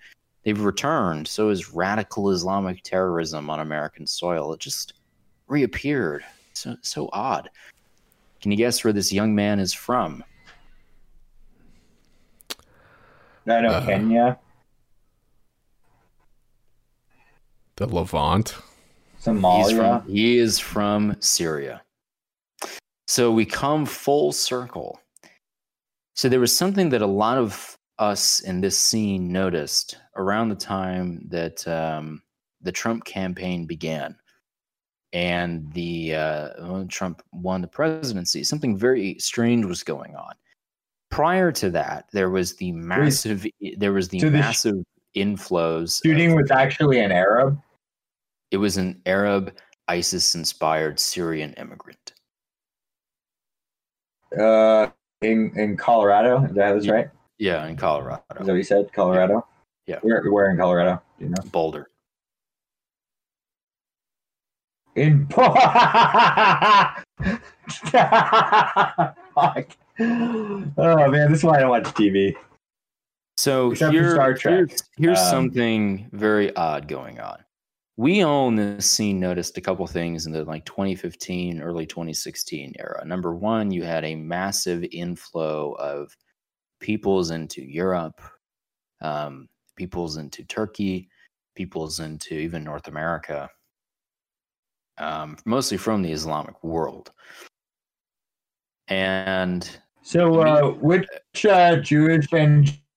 They've returned. So is radical Islamic terrorism on American soil. It just reappeared. So so odd. Can you guess where this young man is from? I know Uh, Kenya, The Levant. Somalia. He's from, he is from Syria. So we come full circle. So there was something that a lot of us in this scene noticed around the time that um, the Trump campaign began and the uh, when Trump won the presidency. Something very strange was going on. Prior to that, there was the massive there was the So the sh- massive inflows. Shooting of- was actually an Arab. it was an Arab ISIS inspired Syrian immigrant. Uh, in in Colorado. Is that Yeah. right? Yeah, in Colorado. Is that what you said? Colorado. Yeah. Where where in Colorado? Do you know? Boulder. In Fuck. Oh man, this is why I don't watch TV. So Except here, Star Trek. here's, here's Um, something very odd going on. We all in this scene noticed a couple things in the like 2015, early 2016 era. Number one, you had a massive inflow of peoples into Europe, um, peoples into Turkey, peoples into even North America, um, mostly from the Islamic world. And So, uh, which uh, Jewish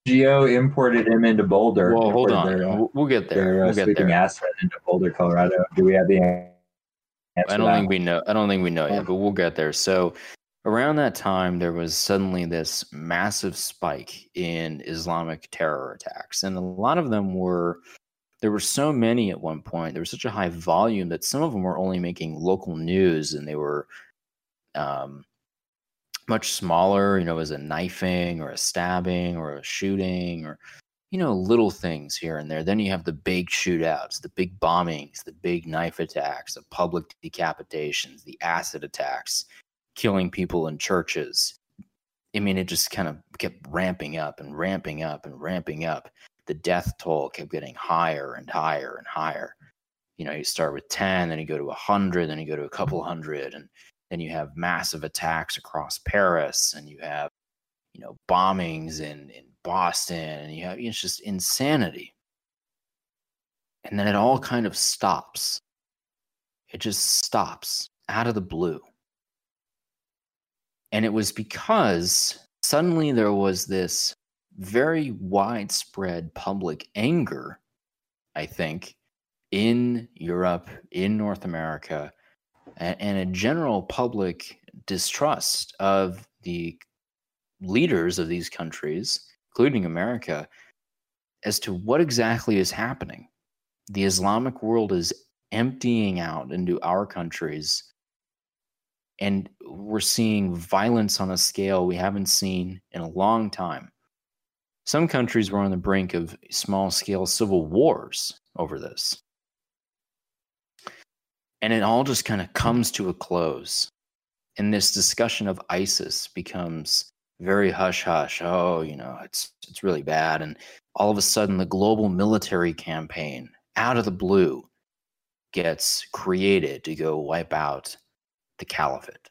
NGO imported him into Boulder? well, hold on, Their, uh, we'll, get there. their uh, We'll get there. asset into Boulder, Colorado. Do we have the answer? I don't think we know. I don't think we know yet, but we'll get there. So, around that time, there was suddenly this massive spike in Islamic terror attacks, and a lot of them were. There were so many at one point. There was such a high volume that some of them were only making local news, and they were um, much smaller. You know, as a knifing or a stabbing or a shooting or you know, little things here and there. Then you have the big shootouts, the big bombings, the big knife attacks, the public decapitations, the acid attacks, killing people in churches. I mean, it just kind of kept ramping up and ramping up and ramping up. The death toll kept getting higher and higher and higher. You know, you start with 10, then you go to 100, then you go to a couple hundred, and then you have massive attacks across Paris, and you have, you know, bombings in, in Boston, and you have it's just insanity. And then it all kind of stops. It just stops out of the blue. And it was because suddenly there was this very widespread public anger, I think, in Europe, in North America, and, a general public distrust of the leaders of these countries, including America, as to what exactly is happening. The Islamic world is emptying out into our countries, and we're seeing violence on a scale we haven't seen in a long time. Some countries were on the brink of small scale civil wars over this. And it all just kind of comes to a close. And this discussion of ISIS becomes very hush hush. Oh, you know, it's it's really bad. And all of a sudden the global military campaign out of the blue gets created to go wipe out the caliphate.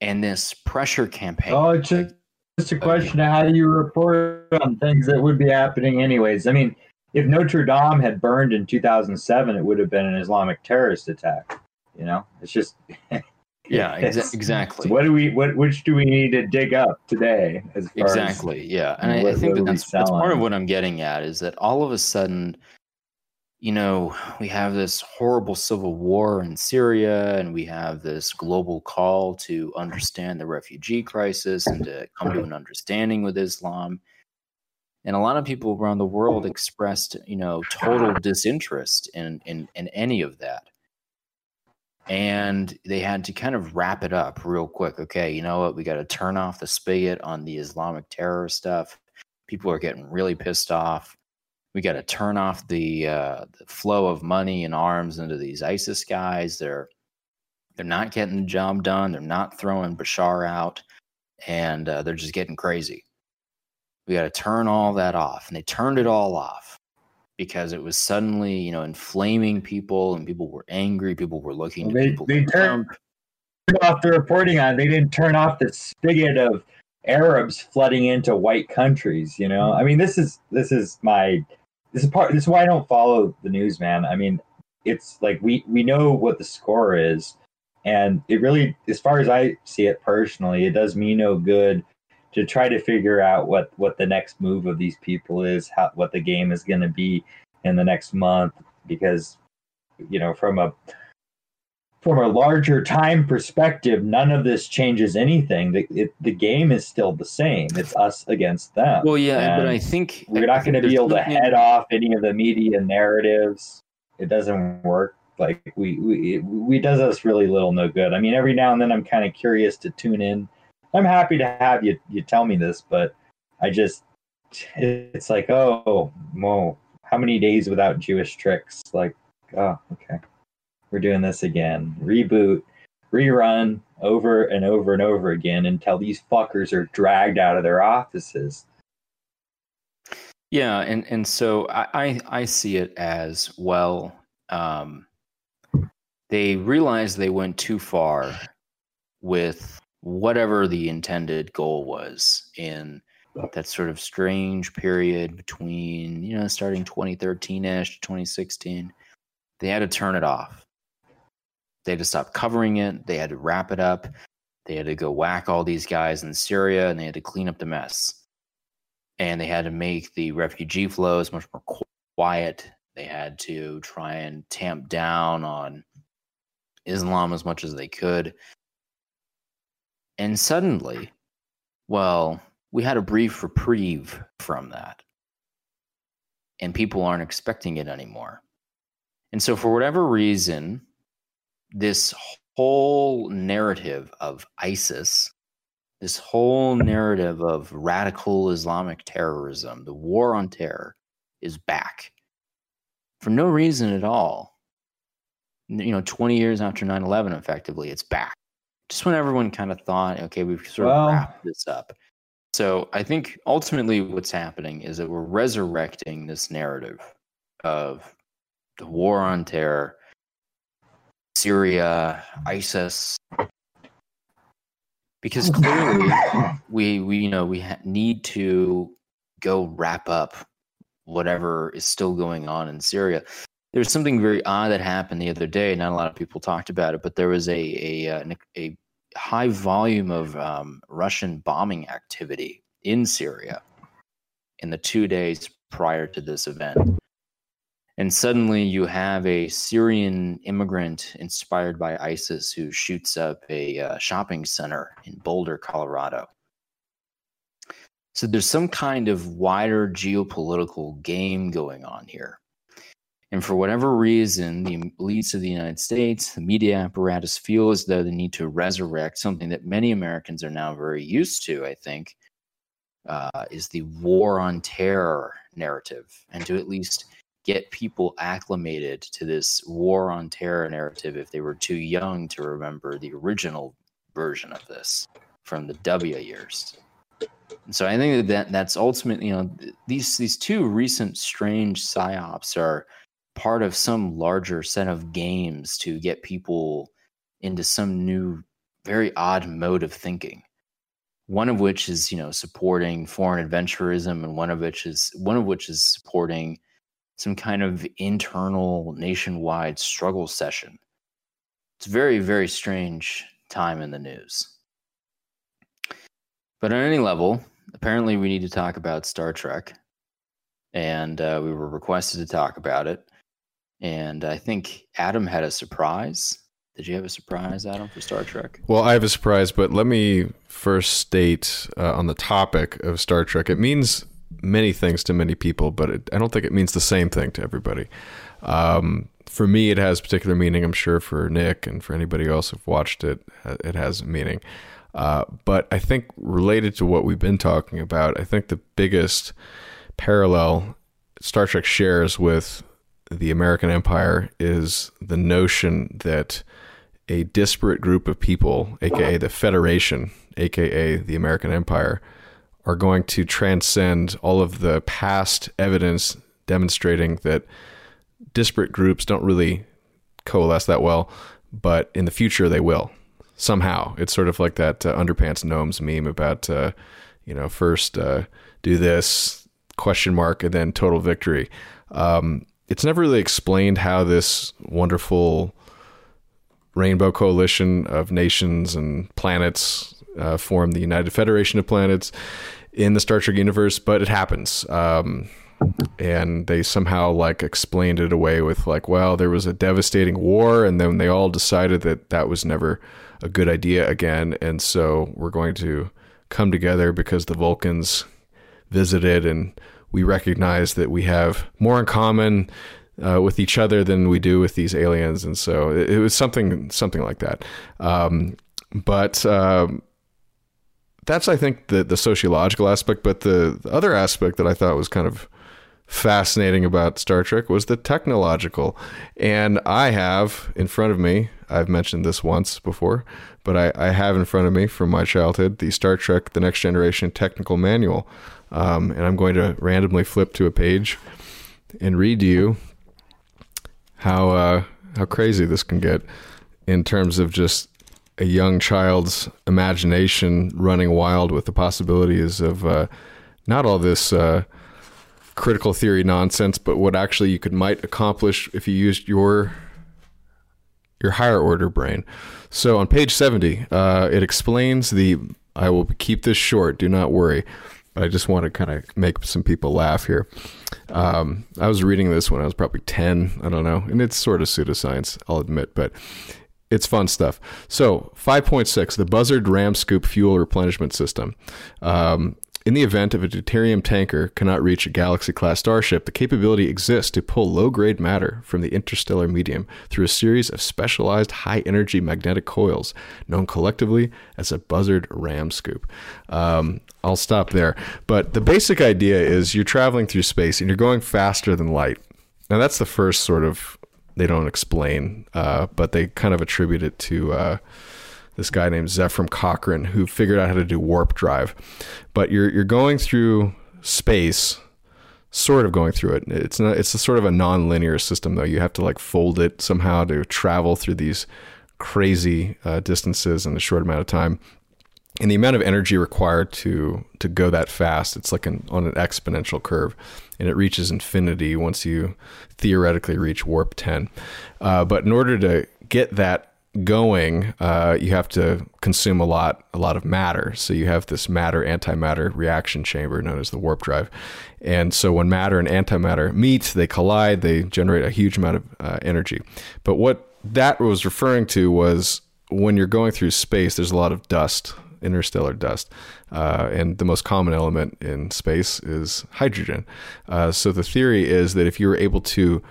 And this pressure campaign. Oh, it's just, just a question of how do you report on things that would be happening anyways. I mean, if Notre Dame had burned in 2007, it would have been an Islamic terrorist attack. You know, it's just yeah, exa- it's- exactly. What do we what which do we need to dig up today? As far as- Exactly. Yeah, and I, I think that that's, that's part of what I'm getting at is that all of a sudden, you know, we have this horrible civil war in Syria, and we have this global call to understand the refugee crisis and to come to an understanding with Islam. And a lot of people around the world expressed, you know, total disinterest in in, in any of that and they had to kind of wrap it up real quick. Okay, you know what? We got to turn off the spigot on the Islamic terror stuff. People are getting really pissed off. We got to turn off the, uh, the flow of money and arms into these ISIS guys. They're they're not getting the job done. They're not throwing Bashar out, and uh, they're just getting crazy. We got to turn all that off, and they turned it all off because it was suddenly, you know, inflaming people, and people were angry. People were looking Well, to they people they turned off the reporting on. They didn't turn off the spigot of Arabs flooding into white countries. You know, I mean, this is this is my this is part. This is why I don't follow the news, man. I mean, it's like we we know what the score is, and it really, as far as I see it personally, it does me no good to try to figure out what what the next move of these people is, how what the game is going to be in the next month, because you know from a from a larger time perspective, none of this changes anything. The it, the game is still the same. It's us against them. Well, yeah, but I think we're not going to be able to head off any of the media narratives. It doesn't work. Like we we it, we does us really little no good. I mean, every now and then I'm kind of curious to tune in. I'm happy to have you you tell me this, but I just it's like oh, whoa, how many days without Jewish tricks? Like oh, okay, we're doing this again. Reboot, rerun over and over and over again until these fuckers are dragged out of their offices. Yeah, and and so I I, I see it as well. Um, they realized they went too far with whatever the intended goal was in that sort of strange period between you know starting 2013ish to 2016 they had to turn it off. They had to stop covering it. They had to wrap it up. They had to go whack all these guys in syria and they had to clean up the mess. And they had to make the refugee flows much more quiet. They had to try and tamp down on islam as much as they could and suddenly well we had a brief reprieve from that. And people aren't expecting it anymore. And so, for whatever reason, this whole narrative of ISIS, this whole narrative of radical Islamic terrorism, the war on terror, is back for no reason at all. You know, 20 years after 9 11, effectively, it's back. Just when everyone kind of thought, okay, we've sort of wrapped this up. So I think ultimately what's happening is that we're resurrecting this narrative of the war on terror, Syria, ISIS, because clearly we we you know we ha- need to go wrap up whatever is still going on in Syria. There's something very odd that happened the other day. Not a lot of people talked about it, but there was a a uh, a high volume of um, Russian bombing activity in Syria in the two days prior to this event. And suddenly you have a Syrian immigrant inspired by ISIS who shoots up a uh, shopping center in Boulder, Colorado. So there's some kind of wider geopolitical game going on here. And for whatever reason, the elites of the United States, the media apparatus feel as though they need to resurrect something that many Americans are now very used to, I think, uh, is the war on terror narrative, and to at least get people acclimated to this war on terror narrative if they were too young to remember the original version of this from the W years. And so I think that, that that's ultimately, you know, these these two recent strange psyops are part of some larger set of games to get people into some new, very odd mode of thinking. One of which is, you know, supporting foreign adventurism, and one of which is one of which is supporting some kind of internal nationwide struggle session. It's very, very strange time in the news. But on any level, apparently we need to talk about Star Trek. And uh, we were requested to talk about it. And I think Adam had a surprise. Did you have a surprise, Adam, for Star Trek? Well, I have a surprise, but let me first state uh, on the topic of Star Trek. It means many things to many people, but it, I don't think it means the same thing to everybody. Um, for me, it has particular meaning. I'm sure for Nick and for anybody else who've watched it, uh, it has meaning. Uh, but I think related to what we've been talking about, I think the biggest parallel Star Trek shares with the American Empire is the notion that a disparate group of people, aka the Federation, aka the American Empire, are going to transcend all of the past evidence demonstrating that disparate groups don't really coalesce that well, but in the future they will somehow. It's sort of like that uh, underpants gnomes meme about, uh, you know, first uh, do this question mark and then total victory. Um, it's never really explained how this wonderful rainbow coalition of nations and planets uh, form the United Federation of Planets in the Star Trek universe, but it happens. Um, and they somehow like explained it away with like, well, there was a devastating war, and then they all decided that that was never a good idea again, and so we're going to come together because the Vulcans visited and we recognize that we have more in common uh, with each other than we do with these aliens, and so it, it was something something like that. Um, but um, that's I think the the sociological aspect. But the, the other aspect that I thought was kind of fascinating about Star Trek was the technological. And I have in front of me, I've mentioned this once before, but I, I have in front of me from my childhood the Star Trek The Next Generation Technical Manual. Um, and I'm going to randomly flip to a page and read you how uh, how crazy this can get in terms of just a young child's imagination running wild with the possibilities of uh, not all this uh, critical theory nonsense, but what actually you could might accomplish if you used your your higher order brain. So on page 70, uh, it explains the. I will keep this short. Do not worry. But I just want to kind of make some people laugh here. Um, I was reading this when I was probably 10. I don't know. And it's sort of pseudoscience, I'll admit, but it's fun stuff. So, 5.6, the Bussard Ram Scoop Fuel Replenishment System. Um, in the event of a deuterium tanker cannot reach a galaxy class starship, the capability exists to pull low grade matter from the interstellar medium through a series of specialized high energy magnetic coils, known collectively as a Bussard ram scoop. Um, I'll stop there. But the basic idea is you're traveling through space and you're going faster than light. Now, that's the first sort of, they don't explain, uh, but they kind of attribute it to. Uh, this guy named Zefram Cochrane who figured out how to do warp drive. But you're you're going through space, sort of going through it. It's not it's a sort of a non-linear system though. You have to like fold it somehow to travel through these crazy uh, distances in a short amount of time. And the amount of energy required to to go that fast, it's like an, on an exponential curve, and it reaches infinity once you theoretically reach warp ten. Uh, but in order to get that going, uh, you have to consume a lot, a lot of matter. So you have this matter antimatter reaction chamber known as the warp drive. And so when matter and antimatter meet, they collide, they generate a huge amount of uh, energy. But what that was referring to was when you're going through space, there's a lot of dust, interstellar dust. Uh, and the most common element in space is hydrogen. Uh, so the theory is that if you were able to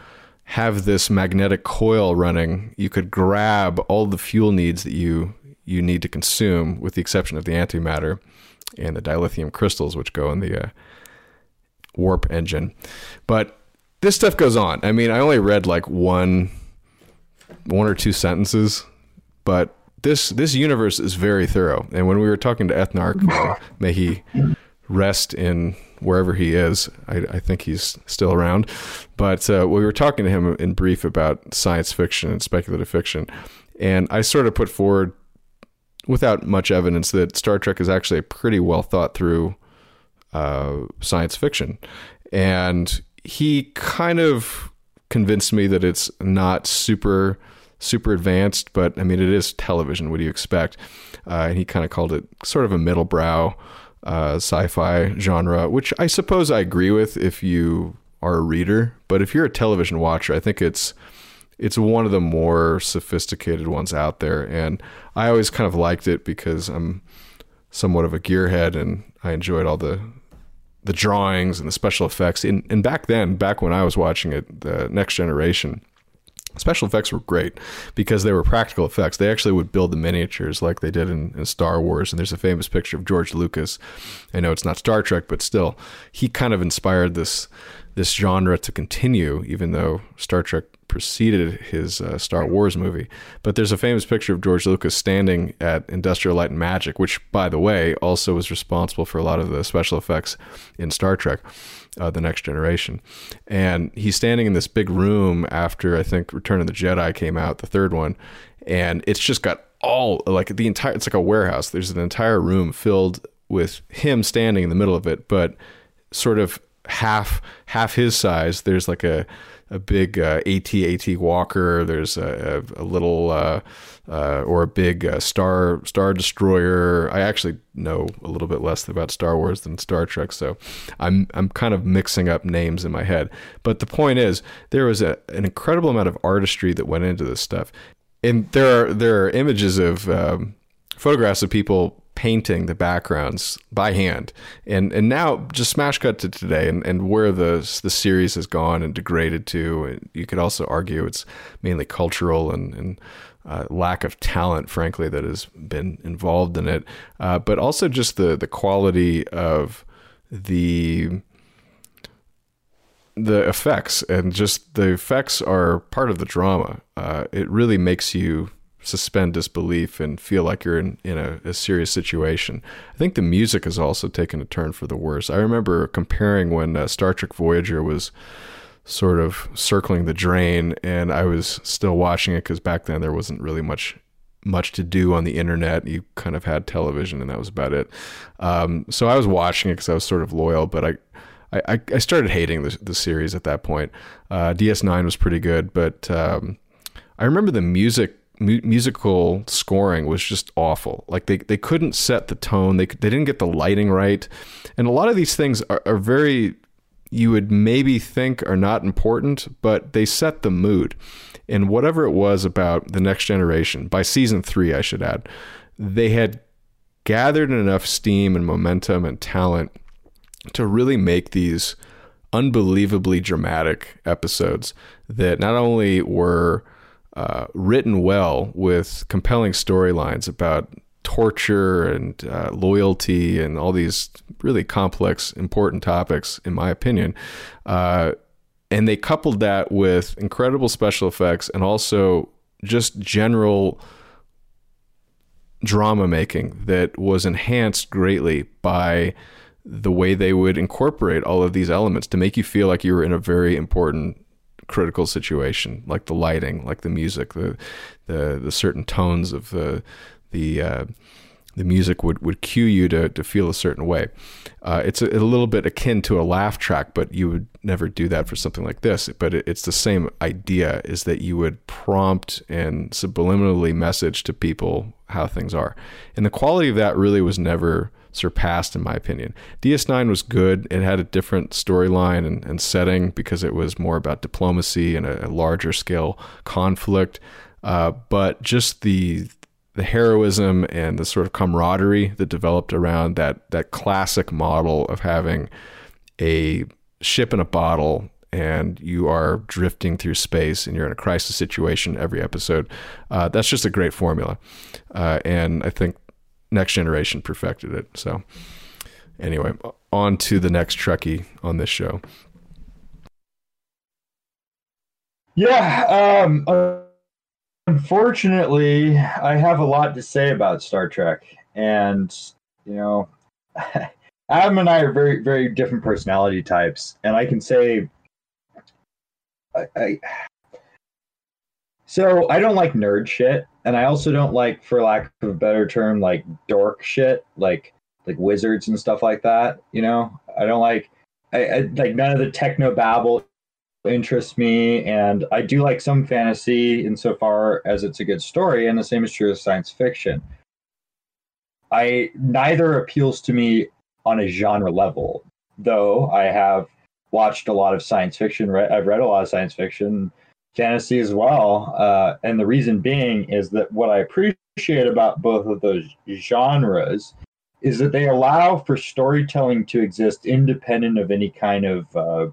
have this magnetic coil running, you could grab all the fuel needs that you you need to consume, with the exception of the antimatter and the dilithium crystals, which go in the uh, warp engine. But this stuff goes on. I mean, I only read like one one or two sentences, but this this universe is very thorough. And when we were talking to Ethnarch, may he rest in wherever he is. I, I think he's still around. But uh, we were talking to him in brief about science fiction and speculative fiction. And I sort of put forward, without much evidence, that Star Trek is actually a pretty well thought through uh, science fiction. And he kind of convinced me that it's not super super advanced, but I mean it is television. What do you expect? Uh, and he kind of called it sort of a middle brow uh, sci-fi genre, which I suppose I agree with if you are a reader. But if you're a television watcher, I think it's it's one of the more sophisticated ones out there, and I always kind of liked it because I'm somewhat of a gearhead, and I enjoyed all the the drawings and the special effects. And, and back then, back when I was watching it, the Next Generation, special effects were great because they were practical effects. They actually would build the miniatures like they did in, in, Star Wars. And there's a famous picture of George Lucas. I know it's not Star Trek, but still, he kind of inspired this this genre to continue, even though Star Trek preceded his uh, Star Wars movie. But there's a famous picture of George Lucas standing at Industrial Light and Magic, which, by the way, also was responsible for a lot of the special effects in Star Trek uh, the next generation. And he's standing in this big room after I think Return of the Jedi came out, the third one, and it's just got all like the entire. It's like a warehouse. There's an entire room filled with him standing in the middle of it, but sort of half half his size. There's like a a big uh, AT-AT Walker. There's a, a, a little uh, uh, or a big uh, star star destroyer. I actually know a little bit less about Star Wars than Star Trek, so I'm I'm kind of mixing up names in my head. But the point is, there was a, an incredible amount of artistry that went into this stuff, and there are there are images of um, photographs of people painting the backgrounds by hand. And and now just smash cut to today and, and where the the series has gone and degraded to. You could also argue it's mainly cultural and, and uh, lack of talent, frankly, that has been involved in it. Uh, but also just the the quality of the the effects and just the effects are part of the drama. Uh, it really makes you suspend disbelief and feel like you're in, in a, a, serious situation. I think the music has also taken a turn for the worse. I remember comparing when uh, Star Trek Voyager was sort of circling the drain and I was still watching it because back then there wasn't really much much to do on the internet. You kind of had television and that was about it. Um, so I was watching it because I was sort of loyal, but I, I, I started hating the, the series at that point. Uh, DS9 was pretty good, but um, I remember the music mu- musical scoring was just awful. Like they, they couldn't set the tone. They they didn't get the lighting right, and a lot of these things are, are very you would maybe think are not important, but they set the mood. And whatever it was about the next generation, by season three, I should add, they had gathered enough steam and momentum and talent to really make these unbelievably dramatic episodes that not only were uh, written well with compelling storylines about torture and uh, loyalty and all these really complex, important topics, in my opinion. Uh, and they coupled that with incredible special effects and also just general drama making that was enhanced greatly by the way they would incorporate all of these elements to make you feel like you were in a very important critical situation, like the lighting, like the music, the the, the certain tones of the the uh, the music would, would cue you to, to feel a certain way. Uh, it's a, a, little bit akin to a laugh track, but you would never do that for something like this. But it, it's the same idea: is that you would prompt and subliminally message to people how things are, and the quality of that really was never surpassed, in my opinion. DS9 was good. It had a different storyline and, and, setting because it was more about diplomacy and a, a larger scale conflict. Uh, but just the the heroism and the sort of camaraderie that developed around that that classic model of having a ship in a bottle and you are drifting through space and you're in a crisis situation every episode. Uh, that's just a great formula, uh, and I think Next Generation perfected it. So, anyway, on to the next Trekkie on this show. Yeah, um, unfortunately, I have a lot to say about Star Trek, and you know, Adam and I are very, very different personality types, and I can say, I, I so I don't like nerd shit, and I also don't like, for lack of a better term, like dork shit, like like wizards and stuff like that. You know, I don't like, I, I like none of the techno babble interests me, and I do like some fantasy insofar as it's a good story, and the same is true of science fiction. I neither appeals to me on a genre level, though I have watched a lot of science fiction. I've read a lot of science fiction fantasy as well. Uh, and the reason being is that what I appreciate about both of those genres is that they allow for storytelling to exist independent of any kind of uh,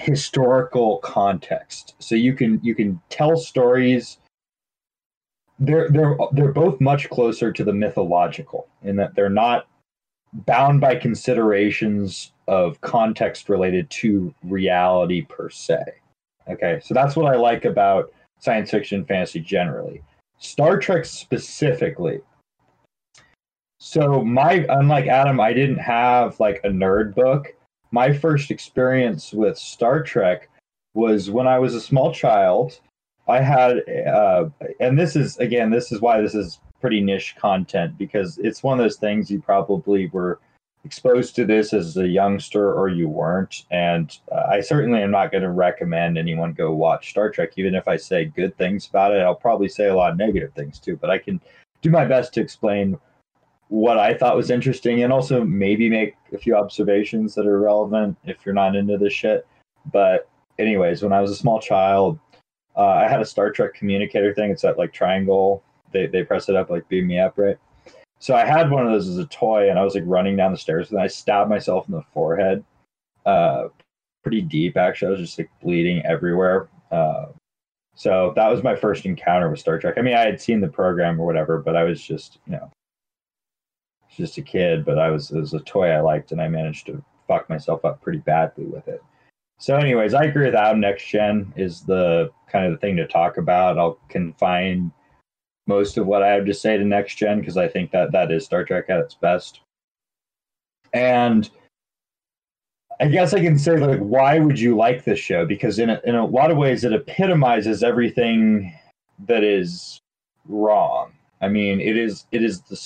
historical context. So you can you can tell stories. They're they're they're both much closer to the mythological in that they're not bound by considerations of context related to reality per se. Okay, so that's what I like about science fiction fantasy generally. Star Trek specifically. So my unlike Adam, I didn't have like a nerd book. My first experience with Star Trek was when I was a small child. I had, uh, and this is again, this is why this is pretty niche content because it's one of those things you probably were exposed to this as a youngster or you weren't. And uh, I certainly am not going to recommend anyone go watch Star Trek, even if I say good things about it. I'll probably say a lot of negative things too, but I can do my best to explain what I thought was interesting and also maybe make a few observations that are relevant if you're not into this shit. But, anyways, when I was a small child, uh, I had a Star Trek communicator thing. It's that like triangle. They, they press it up, like beam me up, right? So I had one of those as a toy, and I was like running down the stairs, and I stabbed myself in the forehead, uh, pretty deep. Actually, I was just like bleeding everywhere. Uh, so that was my first encounter with Star Trek. I mean, I had seen the program or whatever, but I was just, you know, just a kid. But I was it was a toy I liked, and I managed to fuck myself up pretty badly with it. So, anyways, I agree with Adam. Next Gen is the kind of the thing to talk about. I'll confine most of what I have to say to Next Gen because I think that that is Star Trek at its best. And I guess I can say like, why would you like this show? Because in a, in a lot of ways, it epitomizes everything that is wrong. I mean, it is it is the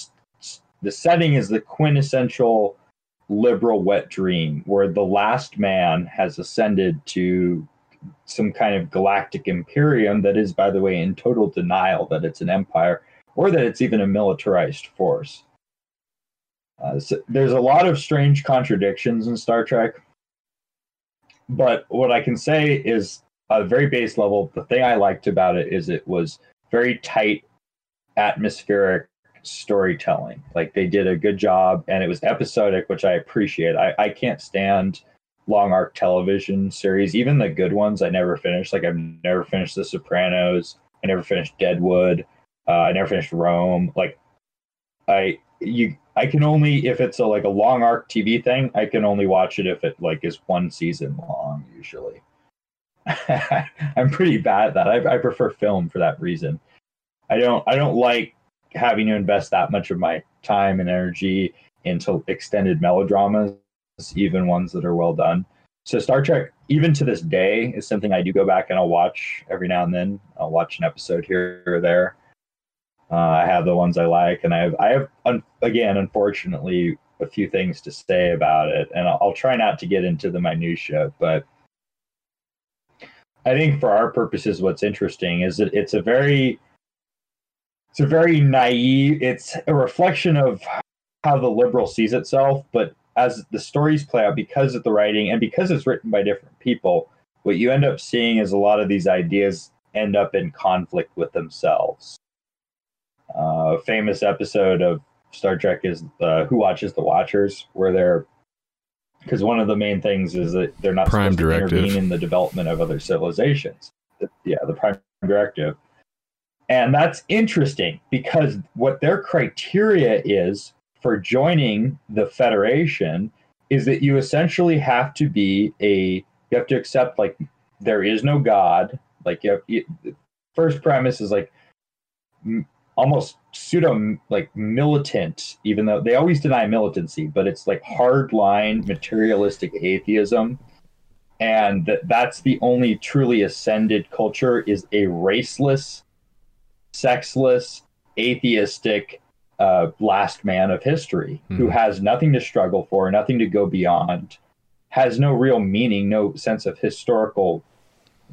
the setting is the quintessential liberal wet dream where the last man has ascended to some kind of galactic imperium that is, by the way, in total denial that it's an empire or that it's even a militarized force. Uh, so there's a lot of strange contradictions in Star Trek. But what I can say is, at a very base level, the thing I liked about it is it was very tight, atmospheric storytelling. Like they did a good job, and it was episodic, which I appreciate. I, I can't stand long arc television series, even the good ones. I never finished. Like I've never finished The Sopranos. I never finished Deadwood. Uh, I never finished Rome. Like I you I can only if it's a like a long arc TV thing, I can only watch it if it like is one season long usually. I'm pretty bad at that. I, I prefer film for that reason. I don't I don't like having to invest that much of my time and energy into extended melodramas, even ones that are well done. So Star Trek, even to this day, is something I do go back and I'll watch every now and then. I'll watch an episode here or there. Uh, I have the ones I like, and I have I have un- again, unfortunately, a few things to say about it, and I'll, I'll try not to get into the minutia, but I think for our purposes, what's interesting is that it's a very it's a very naive it's a reflection of how the liberal sees itself but as the stories play out because of the writing and because it's written by different people what you end up seeing is a lot of these ideas end up in conflict with themselves. Uh, a famous episode of star trek is uh, who watches the watchers where they're because one of the main things is that they're not Prime supposed directive. to intervene in the development of other civilizations. The- yeah the prime directive and that's interesting because what their criteria is for joining the Federation is that you essentially have to be a, you have to accept like there is no God. Like you have, you, first premise is like m- almost pseudo like militant, even though they always deny militancy, but it's like hardline materialistic atheism. And that that's the only truly ascended culture is a raceless sexless, atheistic uh, last man of history who Mhm. has nothing to struggle for, nothing to go beyond, has no real meaning, no sense of historical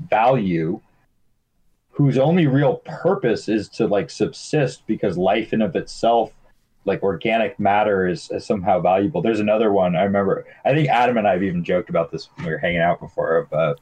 value, whose only real purpose is to like subsist because life in of itself like organic matter is, is somehow valuable there's another one i remember i think adam and i have even joked about this when we were hanging out before but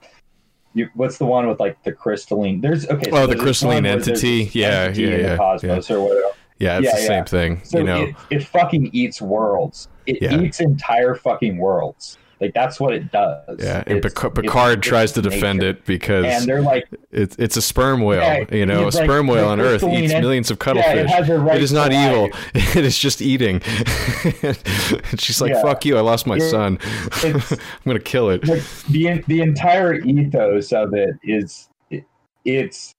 you, what's the one with like the crystalline there's okay Oh, the crystalline one where there's entity? Yeah, entity yeah, yeah, cosmos or whatever Yeah, it's Yeah, the yeah. same thing. so you know, it, it fucking eats worlds it Yeah. eats entire fucking worlds like that's what it does yeah. And It's- Pic- it's- Picard it's tries to defend nature. it because and they're like it's it's a sperm whale. Yeah, you know, a he's like- sperm whale on Earth eats millions of Yeah, it cuttlefish. has a right it is not evil. It is just eating. and she's like, Yeah. "Fuck you! I lost my It- son. I'm gonna kill it." like the the entire ethos of it is it, it's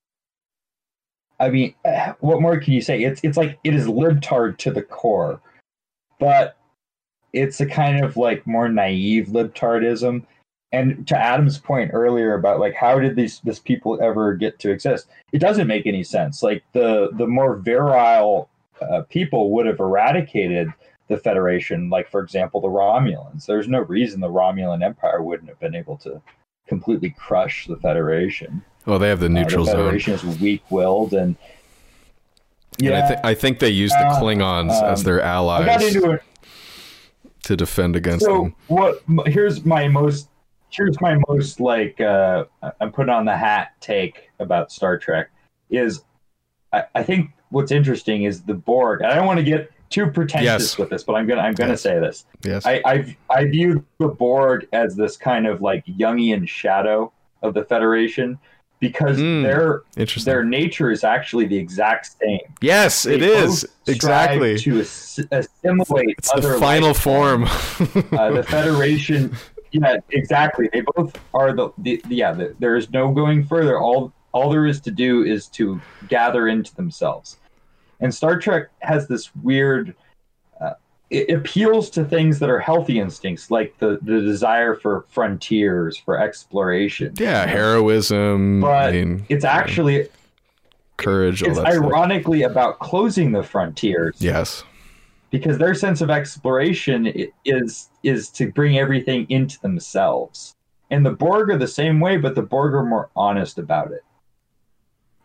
i mean eh, what more can you say it's it's like it is libtard to the core but it's a kind of like more naive libtardism and to adam's point earlier about like how did these this people ever get to exist it doesn't make any sense like the the more virile uh, people would have eradicated the Federation. Like for example, the Romulans. There's no reason the Romulan Empire wouldn't have been able to completely crush the Federation. Well, they have the neutral uh, the zone. Federation is weak-willed and And I, th- I think they use the Uh, Klingons as um, their I got allies into it. To defend against So them. what? Here's my most. Here's my most like. Uh, I'm putting on the hat take about Star Trek. Is I, I think what's interesting is the Borg. I don't want to get too pretentious Yes. with this, but I'm gonna I'm gonna Yes. say this. Yes. I, I I view the Borg as this kind of like Jungian shadow of the Federation because Mm, their their nature is actually the exact same. yes, it They is. both strive Exactly. to ass- assimilate It's the final form. uh, the Federation. Yeah, exactly. They both are the, the yeah. The, there is no going further. All all there is to do is to gather into themselves. And Star Trek has this weird. It appeals to things that are healthy instincts, like the the desire for frontiers, for exploration. yeah, heroism. But I mean, It's actually courage. It's that stuff. ironically about closing the frontiers. Yes. because their sense of exploration is is to bring everything into themselves. And the Borg are the same way, but the Borg are more honest about it.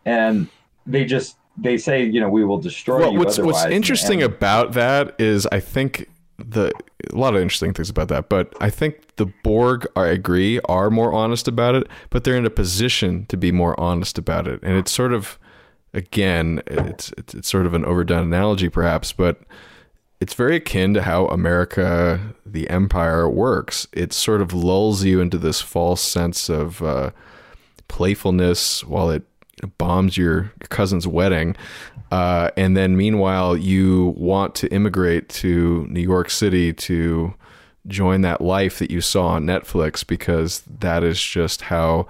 And they just they say, you know, we will destroy Well, you. what's what's interesting And- about that is I think the a lot of interesting things about that, but I think the Borg, I agree, are more honest about it, but they're in a position to be more honest about it, and it's sort of, again, it's it's, it's sort of an overdone analogy, perhaps, but it's very akin to how America, the empire, works. It sort of lulls you into this false sense of uh, playfulness while it bombs your cousin's wedding. Uh, and then meanwhile, you want to immigrate to New York City to join that life that you saw on Netflix because that is just how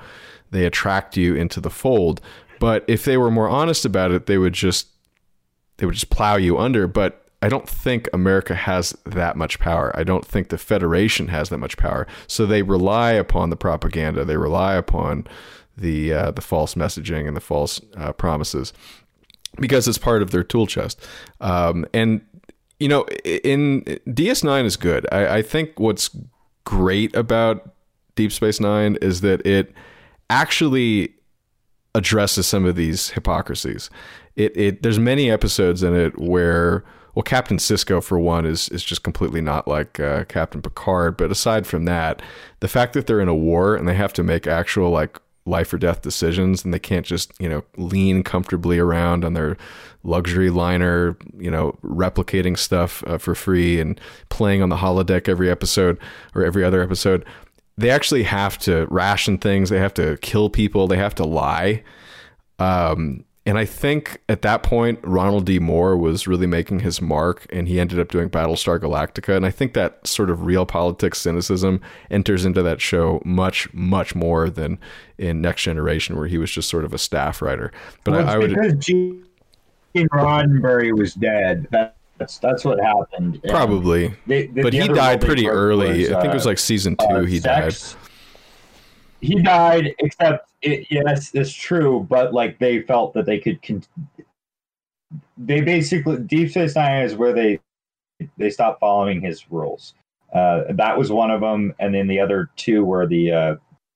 they attract you into the fold. But if they were more honest about it, they would just they would just plow you under. But I don't think America has that much power. I don't think the Federation has that much power. So they rely upon the propaganda. They rely upon the uh, the false messaging and the false uh, promises because it's part of their tool chest. Um, and you know, in DS9 is good. I, I think what's great about Deep Space Nine is that it actually addresses some of these hypocrisies. It it there's many episodes in it where well Captain Sisko for one is is just completely not like uh, Captain Picard, but aside from that, the fact that they're in a war and they have to make actual like life or death decisions and they can't just, you know, lean comfortably around on their luxury liner, you know, replicating stuff uh, for free and playing on the holodeck every episode or every other episode they actually have to ration things. They have to kill people. They have to lie. Um, and I think at that point, Ronald D. Moore was really making his mark, and he ended up doing Battlestar Galactica. And I think that sort of real politics cynicism enters into that show much, much more than in Next Generation, where he was just sort of a staff writer. But Well, I, I would, because Gene Roddenberry was dead. That's that's what happened. Probably, they- the- but he died pretty early. was, I think it was uh, like season two. uh, he died. He died, except it, yes, it's true. But like they felt that they could. Con- they basically Deep Space Nine is where they they stopped following his rules. Uh, that was one of them, and then the other two were the uh,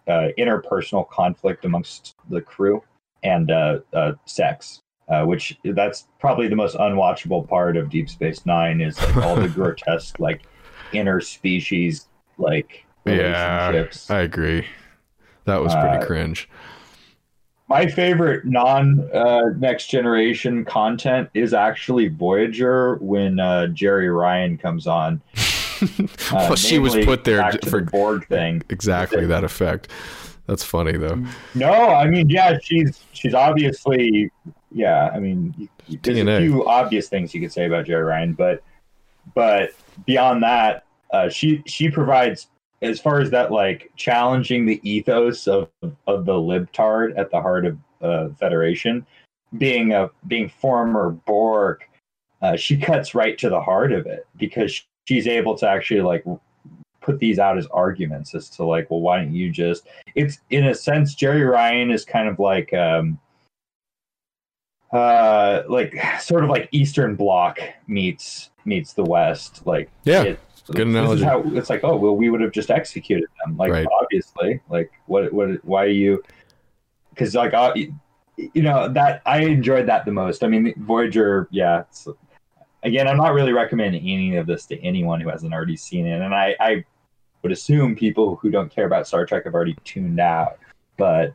uh, interpersonal conflict amongst the crew and uh, uh, sex. Uh, which that's probably the most unwatchable part of Deep Space Nine is like all the grotesque like interspecies like Yeah, relationships. I agree. That was pretty Uh, cringe. My favorite non uh, next generation content is actually Voyager when uh, Jeri Ryan comes on. Uh, well, she was put there for the Borg thing. exactly that effect. That's funny though. No, I mean, yeah, she's she's obviously, yeah. I mean, there's DNA. a few obvious things you could say about Jeri Ryan, but but beyond that, uh, she she provides as far as that like challenging the ethos of of the libtard at the heart of uh, Federation, being a being former Borg, uh, she cuts right to the heart of it because she's able to actually like put these out as arguments as to like, well, why don't you just? It's in a sense, Jeri Ryan is kind of like um, uh like sort of like Eastern Bloc meets meets the West. Like Yeah, it- good this analogy. is how it's like. Oh well, we would have just executed them. Like Right. obviously, like what what why are you? Because like uh, you know that I enjoyed that the most. I mean, Voyager, yeah. Again, I'm not really recommending any of this to anyone who hasn't already seen it, and I, I would assume people who don't care about Star Trek have already tuned out. But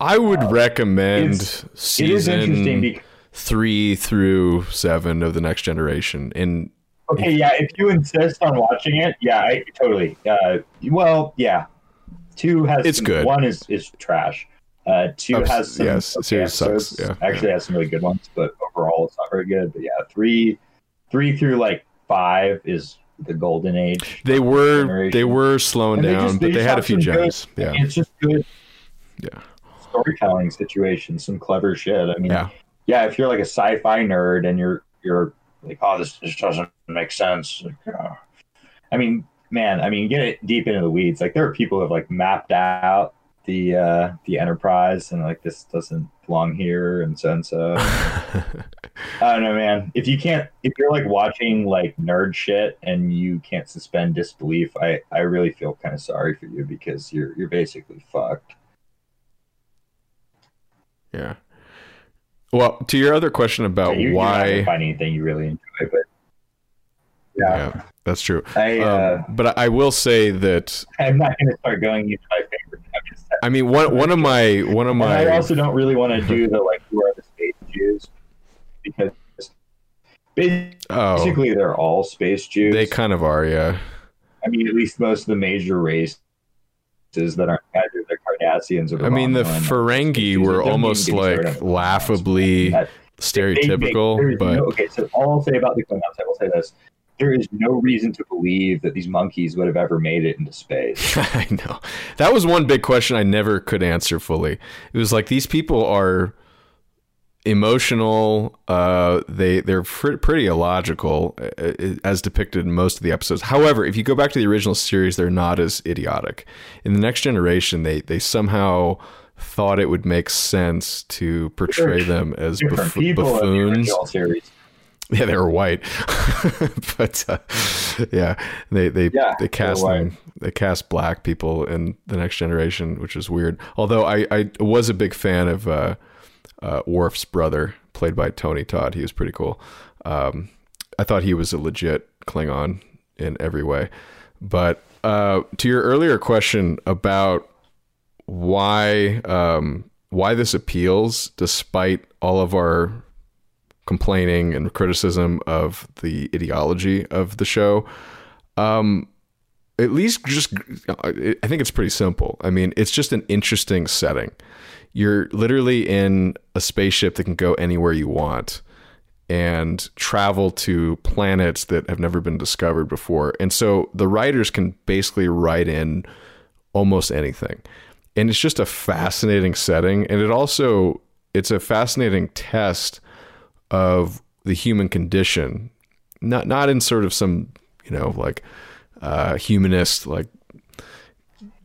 I would recommend is interesting season three through seven of the Next Generation. And Okay, yeah. If you insist on watching it, yeah, I totally. Uh, well, yeah. Two has It's some- good. One is is trash. Uh, two Ups- has some. yes, okay series sucks, yeah, actually has some really good ones, but overall it's not very good. But yeah, three, three through like five is the golden age. they were Generation. they were slowing And they down, just- but they they had a few good- gems. Yeah, It's just good yeah, storytelling situation, some clever shit. I mean, yeah. yeah, if you're like a sci-fi nerd and you're you're like, oh, this just doesn't make sense. Like, uh, I mean, man, I mean, get it deep into the weeds. Like there are people who have like mapped out the uh the Enterprise and like this doesn't belong here and so and so. I don't know, man. If you can't, if you're like watching like nerd shit and you can't suspend disbelief, I I really feel kind of sorry for you because you're you're basically fucked. yeah. Well, to your other question about You- you're not why, find anything you really enjoy, but yeah. yeah, that's true. I, uh, Um, but I will say that I'm not going to start going into my favorite. I'm just, I mean one one of my one of and I also don't really want to do the like who are the space Jews because oh basically they're all space Jews. they kind of are yeah I mean, at least most of the major races that aren't either the Cardassians or the I mean the Ferengi were almost get me started like laughably That- they make- stereotypical, but no- okay. So all I'll say about the Klingons, I will say this: there is no reason to believe that these monkeys would have ever made it into space. I know. That was one big question I never could answer fully. It was like these people are emotional uh they they're fr- pretty illogical uh, as depicted in most of the episodes. However if you go back to the original series they're not as idiotic. In the next generation they they somehow thought it would make sense to portray them as Different buff- people the buffoons. yeah, they were white, but uh, yeah, they they Yeah, they they cast them. They cast black people in the next generation, which is weird. Although I I was a big fan of uh, Worf's brother, played by Tony Todd. He was pretty cool. Um, I thought he was a legit Klingon in every way. But uh, to your earlier question about why um, why this appeals, despite all of our complaining and criticism of the ideology of the show. Um, at least just, I think it's pretty simple. I mean, it's just an interesting setting. You're literally in a spaceship that can go anywhere you want and travel to planets that have never been discovered before. And so the writers can basically write in almost anything. And it's just a fascinating setting. And it also, it's a fascinating test of the human condition, not not in sort of some you know like uh, humanist like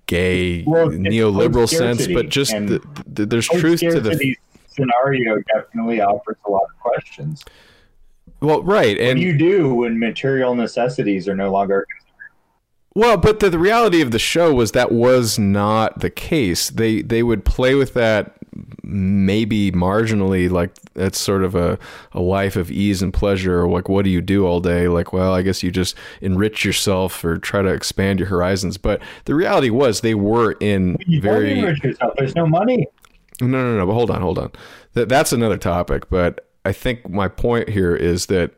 gay Well, neoliberal sense, but just the, the, there's truth to the scenario definitely offers a lot of questions. well, right, What and do you do when material necessities are no longer? Well, but the, the reality of the show was that was not the case. They they would play with that maybe marginally, like that's sort of a, a life of ease and pleasure. Or like, what do you do all day? Like, well, I guess you just enrich yourself or try to expand your horizons. But the reality was they were in You very enrich yourself. There's no money. no, no, no. But hold on, hold on. That that's another topic. But I think my point here is that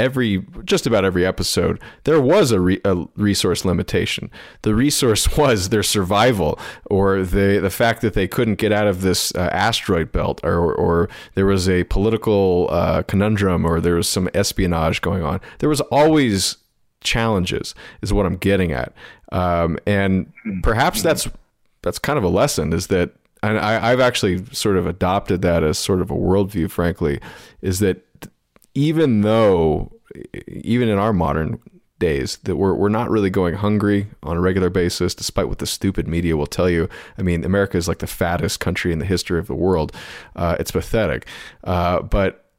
every just about every episode there was a, re, a resource limitation. The resource was their survival, or the the fact that they couldn't get out of this uh, asteroid belt, or or there was a political uh, conundrum, or there was some espionage going on. There was always challenges, is what I'm getting at. Um, and perhaps that's that's kind of a lesson is that and I, I've actually sort of adopted that as sort of a worldview, frankly, is that even though even in our modern days that we're we're not really going hungry on a regular basis, despite what the stupid media will tell you. I mean, America is like the fattest country in the history of the world. Uh, it's pathetic, uh, but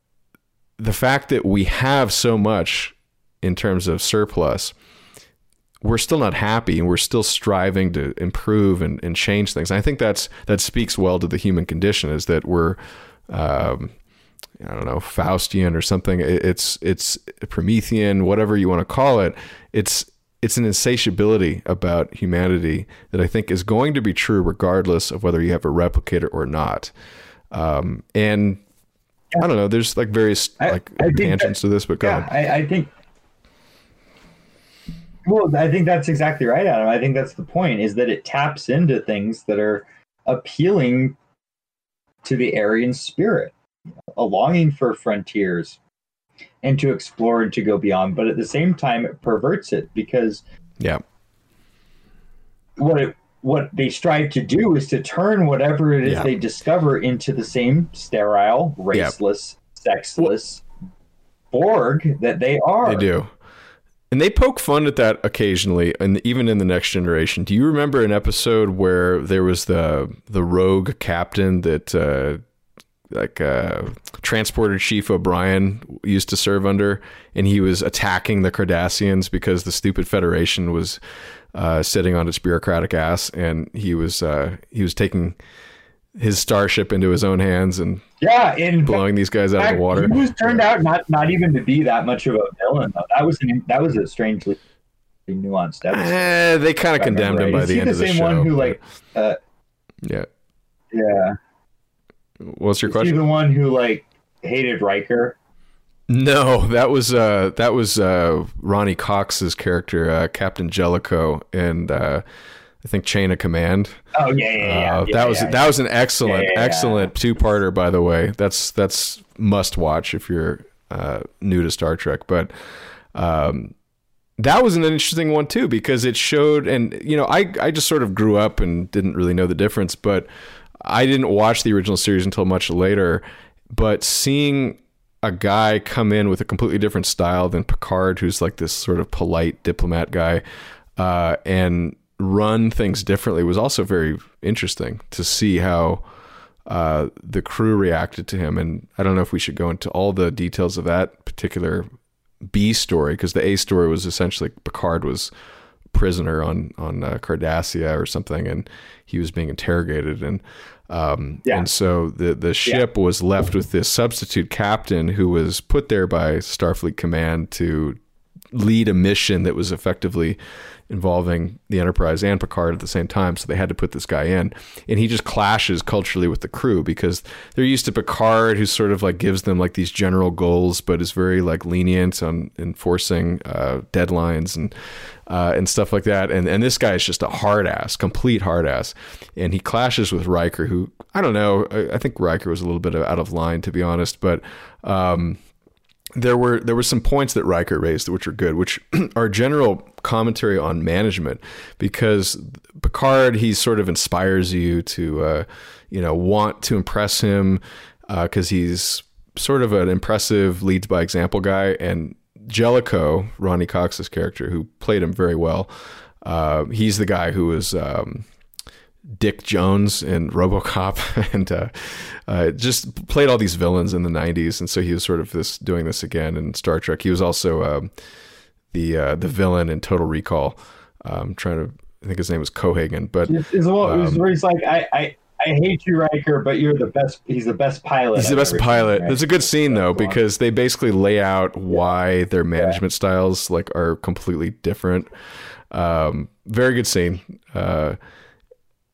the fact that we have so much in terms of surplus we're still not happy and we're still striving to improve and, and change things. And I think that's that speaks well to the human condition is that we're um, I don't know Faustian or something. It's it's Promethean, whatever you want to call it. It's it's an insatiability about humanity that I think is going to be true regardless of whether you have a replicator or not. Um, and I don't know. There's like various like I, I tangents that, to this, but go yeah, I, I think well, I think that's exactly right, Adam. I think that's the point is that it taps into things that are appealing to the Aryan spirit, a longing for frontiers and to explore and to go beyond. But at the same time, it perverts it because yeah, what it what they strive to do is to turn whatever it is yeah. they discover into the same sterile, raceless, yeah. sexless Borg that they are. They do. And they poke fun at that occasionally, and even in the next generation. Do you remember an episode where there was the the rogue captain that uh, like uh, transporter chief O'Brien used to serve under, and he was attacking the Cardassians because the stupid Federation was uh, sitting on its bureaucratic ass, and he was uh, he was taking his starship into his own hands and yeah, in blowing these guys out of the water. He was turned out not not even to be that much of a villain. Though. That was an, that was a strangely nuanced episode. Eh, they kind of condemned him by the end the of the show. same one who like, uh, yeah, yeah. What's your Is question? He the one who like hated Riker. No, that was uh, that was uh, Ronny Cox's character, uh, Captain Jellicoe, and uh, I think Chain of Command. Oh yeah, yeah, yeah. Uh, yeah that was yeah, that was an excellent, excellent two-parter. By the way, that's that's must watch if you're uh, new to Star Trek. But um, that was an interesting one too because it showed, and you know, I I just sort of grew up and didn't really know the difference, but I didn't watch the original series until much later. But seeing a guy come in with a completely different style than Picard, who's like this sort of polite diplomat guy, uh, and run things differently was also very interesting to see how uh, the crew reacted to him. And I don't know if we should go into all the details of that particular B story because the A story was essentially Picard was prisoner on on uh, Cardassia or something, and he was being interrogated and. Um, yeah. And so the the ship yeah. was left with this substitute captain who was put there by Starfleet Command to lead a mission that was effectively involving the Enterprise and Picard at the same time. So they had to put this guy in. And he just clashes culturally with the crew because they're used to Picard, who sort of like gives them like these general goals, but is very like lenient on enforcing uh, deadlines and uh, and stuff like that. And and this guy is just a hard ass, complete hard ass. And he clashes with Riker, who I don't know. I, I think Riker was a little bit out of line, to be honest, but. Um, there were there were some points that Riker raised which are good, which are general commentary on management, because Picard he sort of inspires you to uh, you know want to impress him because uh, he's sort of an impressive leads by example guy, and Jellicoe, Ronny Cox's character, who played him very well, uh, he's the guy who was. Um, Dick Jones in RoboCop, and uh, uh, just played all these villains in the '90s, and so he was sort of this doing this again in Star Trek. He was also uh, the uh, the villain in Total Recall. I'm trying to, I think his name was Cohaagen, but it's, um, where he's like, I, I, I hate you, Riker, but you're the best. He's the best pilot. He's the best pilot. It's a good scene though because they basically lay out why their management yeah. styles like are completely different. Um, very good scene. Uh,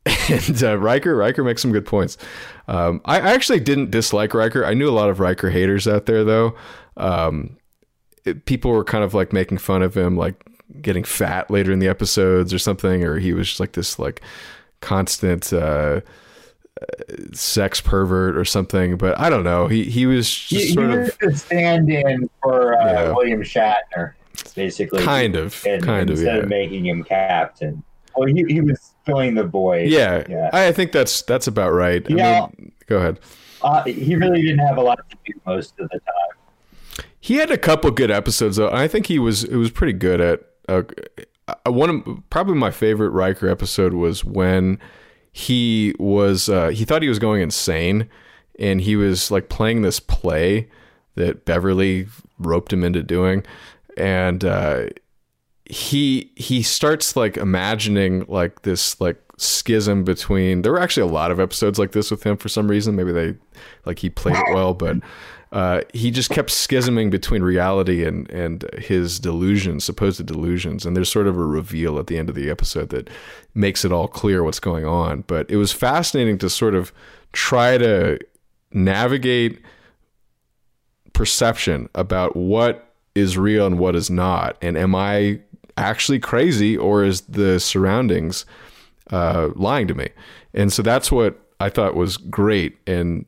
and uh, Riker, Riker makes some good points. Um, I, I, actually didn't dislike Riker. I knew a lot of Riker haters out there, though. Um, people were kind of like making fun of him, like getting fat later in the episodes or something, or he was just like this like constant uh, sex pervert or something. But I don't know. He he was just he, sort he of a stand-in for uh, yeah. William Shatner, basically. Kind of, and, kind instead of, yeah. of making him captain. Well, he, he was filling the void. Yeah, yeah. I think that's that's about right. Yeah, I mean, go ahead. Uh, he really didn't have a lot to do most of the time. He had a couple good episodes though. I think he was it was pretty good at uh, one of probably my favorite Riker episode was when he was uh, he thought he was going insane and he was like playing this play that Beverly roped him into doing and uh, he he starts like imagining like this like schism between there were actually a lot of episodes like this with him for some reason maybe they like he played it well but uh, he just kept schisming between reality and and his delusions supposed delusions. And there's sort of a reveal at the end of the episode that makes it all clear what's going on. But it was fascinating to sort of try to navigate perception about what is real and what is not. And am i actually crazy or is the surroundings uh, lying to me? And so that's what I thought was great. In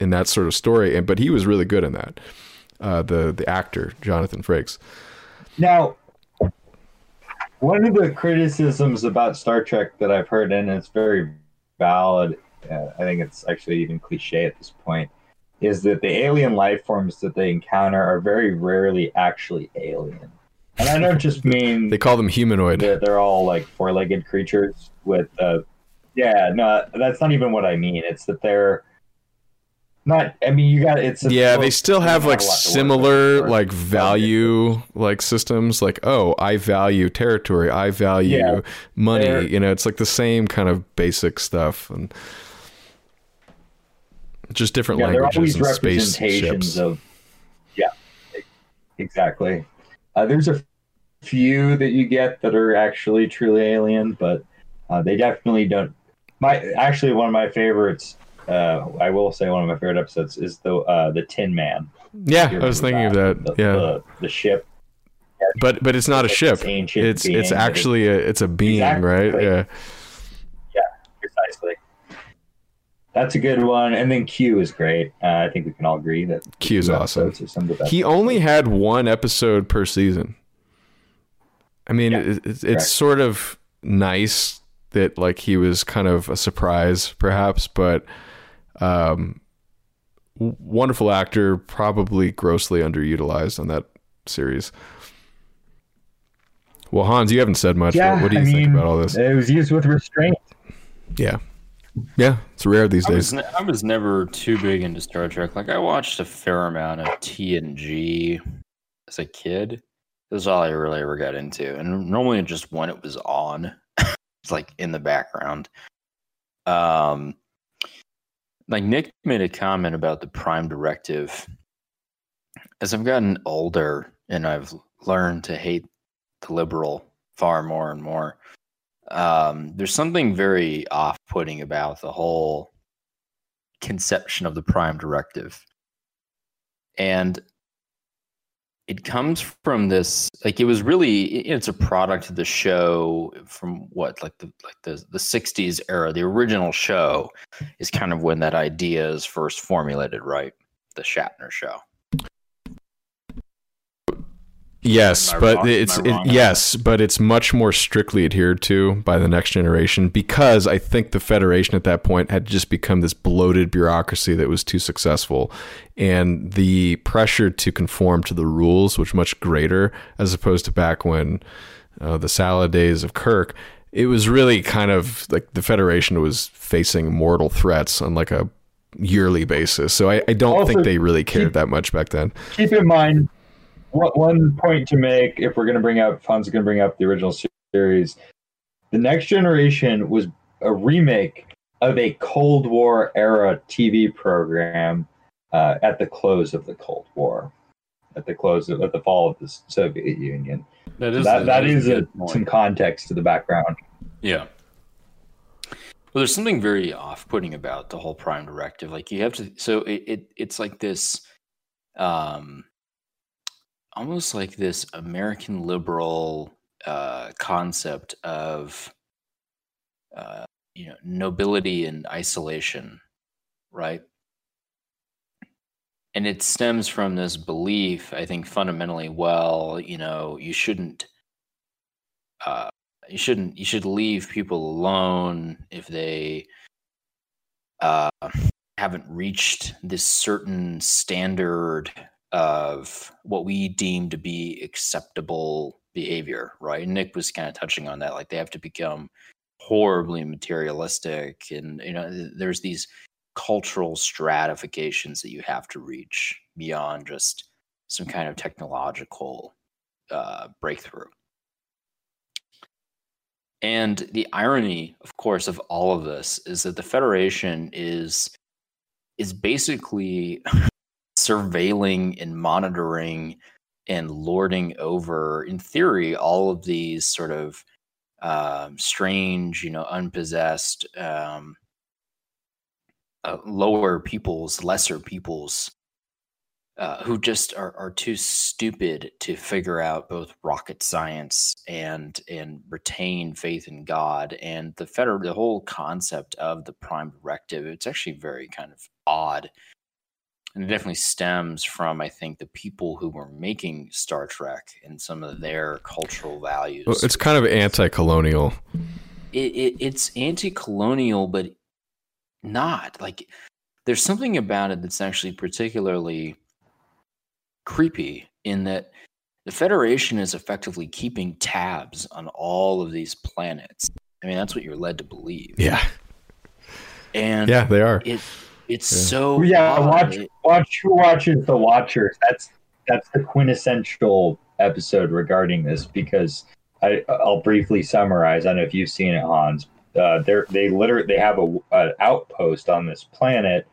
in that sort of story. And but he was really good in that. Uh, the the actor Jonathan Frakes. Now, one of the criticisms about Star Trek that I've heard, and it's very valid, uh, I think it's actually even cliche at this point, is that the alien life forms that they encounter are very rarely actually alien. And I don't just mean they call them humanoid. They're, they're all like four-legged creatures with, uh, yeah, no, that's not even what I mean. It's that they're not. I mean, you got it's. yeah, they still have like similar like value like systems. Like, oh, I value territory. I value yeah, money. You know, it's like the same kind of basic stuff and just different yeah, languages and spaceships. Of, yeah, exactly. Uh, there's a few that you get that are actually truly alien, but uh, they definitely don't. My actually one of my favorites. Uh, I will say one of my favorite episodes is the uh, the Tin Man. Yeah, I was thinking that. of that. The, yeah, the, the ship. But but it's not a ship. It's it's actually a it's a being, exactly. right? Yeah. Yeah, precisely. That's a good one. And then Q is great. Uh, I think we can all agree that Q is awesome. He only had one episode per season. I mean, yeah, it, it's, it's sort of nice that like he was kind of a surprise, perhaps, but um, wonderful actor, probably grossly underutilized on that series. Well, Hans, you haven't said much. Yeah, what, what do you I think mean, about all this? It was used with restraint. Yeah. Yeah, it's rare these I days. Was ne- I was never too big into Star Trek. Like I watched a fair amount of TNG as a kid. That's all I really ever got into, and normally just when it was on, it's like in the background. Um, like Nick made a comment about the Prime Directive. As I've gotten older and I've learned to hate the liberal far more and more, um, there's something very off-putting about the whole conception of the prime directive and it comes from this like it was really it's a product of the show from what like the like the, the 60s era. The original show is kind of when that idea is first formulated right? The shatner show Yes, but wrong? it's it, yes, but it's much more strictly adhered to by the next generation because I think the Federation at that point had just become this bloated bureaucracy that was too successful, and the pressure to conform to the rules was much greater as opposed to back when uh, the salad days of Kirk. It was really kind of like the Federation was facing mortal threats on like a yearly basis. So I, I don't also, think they really cared keep, that much back then. Keep in mind one point to make if we're going to bring up Fon's going to bring up the original series. The Next Generation was a remake of a Cold War era TV program uh, at the close of the Cold War, at the close of at the fall of the Soviet Union. That is, that, a, that is, a, some context to the background. Yeah. Well, there's something very off-putting about the whole Prime Directive. Like you have to, so it, it it's like this. Um, almost like this American liberal uh, concept of uh, you know nobility and isolation, right? And it stems from this belief, I think, fundamentally. Well, you know, you shouldn't, uh, you shouldn't, you should leave people alone if they uh, haven't reached this certain standard of what we deem to be acceptable behavior, right? Nick was kind of touching on that. Like they have to become horribly materialistic, and you know, there's these cultural stratifications that you have to reach beyond just some kind of technological uh, breakthrough. And the irony, of course, of all of this is that the Federation is is basically surveilling and monitoring and lording over, in theory, all of these sort of um, strange, you know, unpossessed, um, uh, lower peoples, lesser peoples uh, who just are, are too stupid to figure out both rocket science and and retain faith in God. And the federal the whole concept of the prime directive it's actually very kind of odd and it definitely stems from I think the people who were making Star Trek and some of their cultural values. Well, it's kind of anti-colonial. It, it, it's anti-colonial, but not like there's something about it that's actually particularly creepy in that the Federation is effectively keeping tabs on all of these planets. I mean, that's what you're led to believe. Yeah. And yeah, they are. It it's Yeah. so yeah, odd. watch watch who watches the Watchers. That's that's the quintessential episode regarding this because I I'll briefly summarize. I don't know if you've seen it, Hans. Uh, they're they literally they have a an outpost on this planet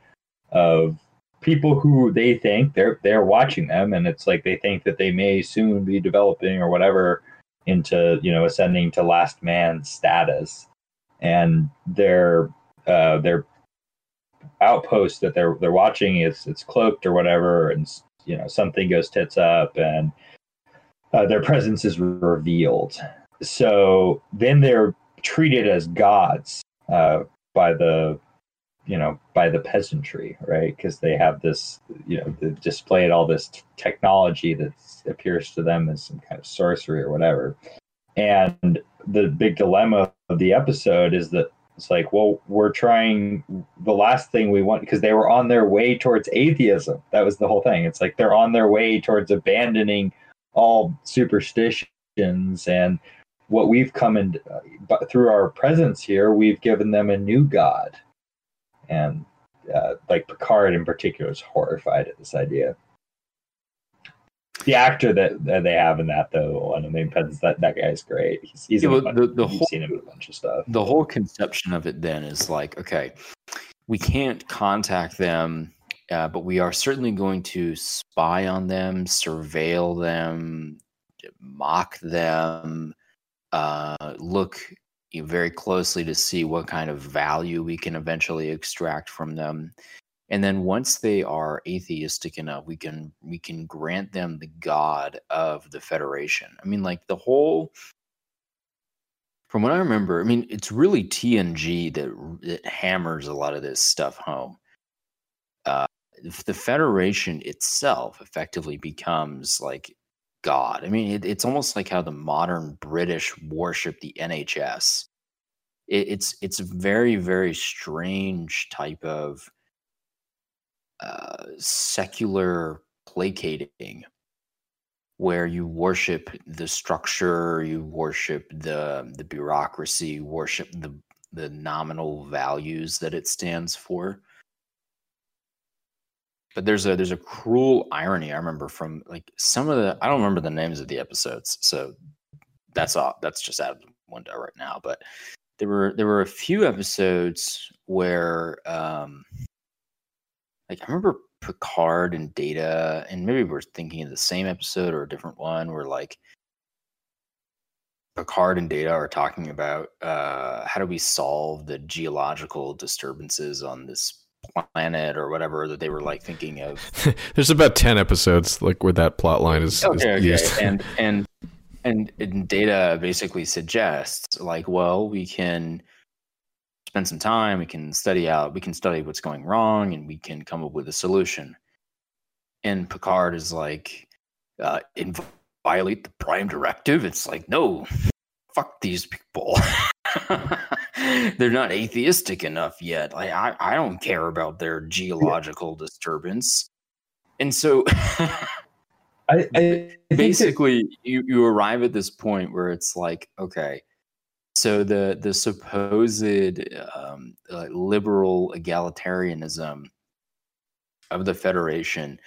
of people who they think they're they're watching them, and it's like they think that they may soon be developing or whatever into you know ascending to last man status, and their uh, their outpost that they're they're watching is it's cloaked or whatever, and you know something goes tits up, and uh, their presence is revealed. So then they're treated as gods uh, by the you know by the peasantry, right? Because they have this you know they've displayed all this t- technology that appears to them as some kind of sorcery or whatever. And the big dilemma of the episode is that it's like, well, we're trying the last thing we want because they were on their way towards atheism. That was the whole thing. It's like they're on their way towards abandoning all superstitions and what we've come in but through our presence here, we've given them a new god. And uh, like Picard in particular is horrified at this idea. The actor that, that they have in that though, of the main presence, that that guy's great. He's, he's Yeah, in a but bunch, the- the whole- seen him in a bunch of stuff. the whole conception of it then is like, okay, we can't contact them, uh, but we are certainly going to spy on them, surveil them, mock them, uh, look you know, very closely to see what kind of value we can eventually extract from them. And then once they are atheistic enough, we can we can grant them the god of the Federation. I mean, like the whole from what I remember, I mean, it's really TNG that that hammers a lot of this stuff home. Uh, the Federation itself effectively becomes like God. I mean, it, it's almost like how the modern British worship the NHS. It, it's it's a very very strange type of uh, secular placating where you worship the structure, you worship the the bureaucracy, worship the the nominal values that it stands for. But there's a there's a cruel irony I remember from like some of the I don't remember the names of the episodes, so that's all that's just out of the window right now. But there were there were a few episodes where um like I remember Picard and Data, and maybe we're thinking of the same episode or a different one where like Picard and Data are talking about uh, how do we solve the geological disturbances on this planet or whatever that they were like thinking of. There's about ten episodes like where that plot line is, is okay, okay. used. and and and and Data basically suggests like, well, we can spend some time, we can study out, we can study what's going wrong, and we can come up with a solution. And Picard is like, uh, violate the Prime Directive. It's like, no, fuck these people. They're not atheistic enough yet. Like, I, I don't care about their geological disturbance. and so I, I basically you, you arrive at this point where it's like okay so the the supposed um, uh, liberal egalitarianism of the federation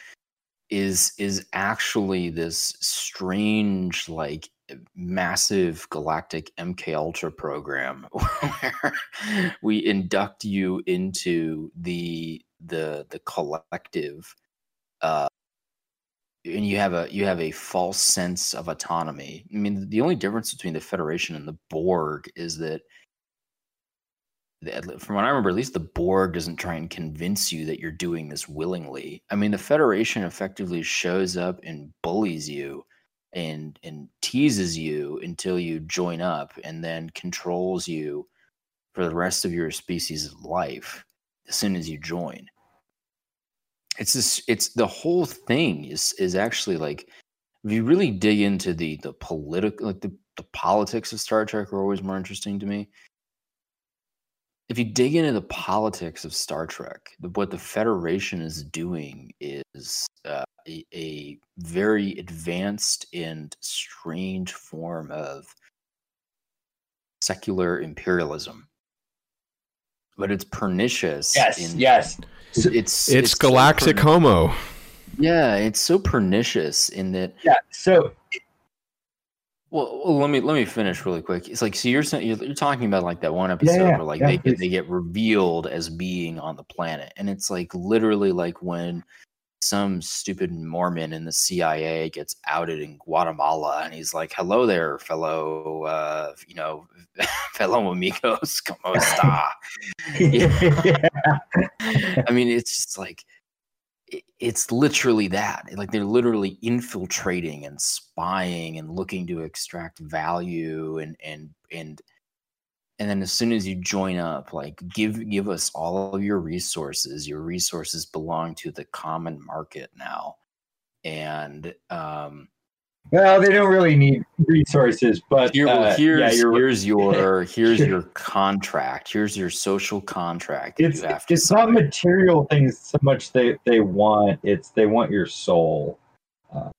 is is actually this strange like massive galactic mk ultra program where we induct you into the the the collective uh and you have a you have a false sense of autonomy i mean the only difference between the federation and the borg is that from what I remember, at least the Borg doesn't try and convince you that you're doing this willingly. I mean, the Federation effectively shows up and bullies you and and teases you until you join up and then controls you for the rest of your species' life as soon as you join. It's this it's the whole thing is is actually like if you really dig into the the political like the, the politics of Star Trek are always more interesting to me if you dig into the politics of Star Trek, the, what the Federation is doing is uh, a, a very advanced and strange form of secular imperialism. But it's pernicious. yes, in- yes. It's It's, so Galactic perni- Homo. Yeah, it's so pernicious in that Yeah. So Well, well, let me let me finish really quick. It's like so you're you're, you're talking about like that one episode yeah, where like yeah, they please. they get revealed as being on the planet, and it's like literally like when some stupid Mormon in the CIA gets outed in Guatemala, and he's like, "Hello there, fellow, uh, you know, fellow amigos, como está?" yeah. I mean, it's just like it's literally that. Like they're literally infiltrating and spying and looking to extract value and and and and then as soon as you join up, like give give us all of your resources. Your resources belong to the common market now. And um well, they don't really need resources, but here, well, uh, here's yeah, here's your here's your contract. Here's your social contract. it's you have to it's not material things so much they they want it's they want your soul uh,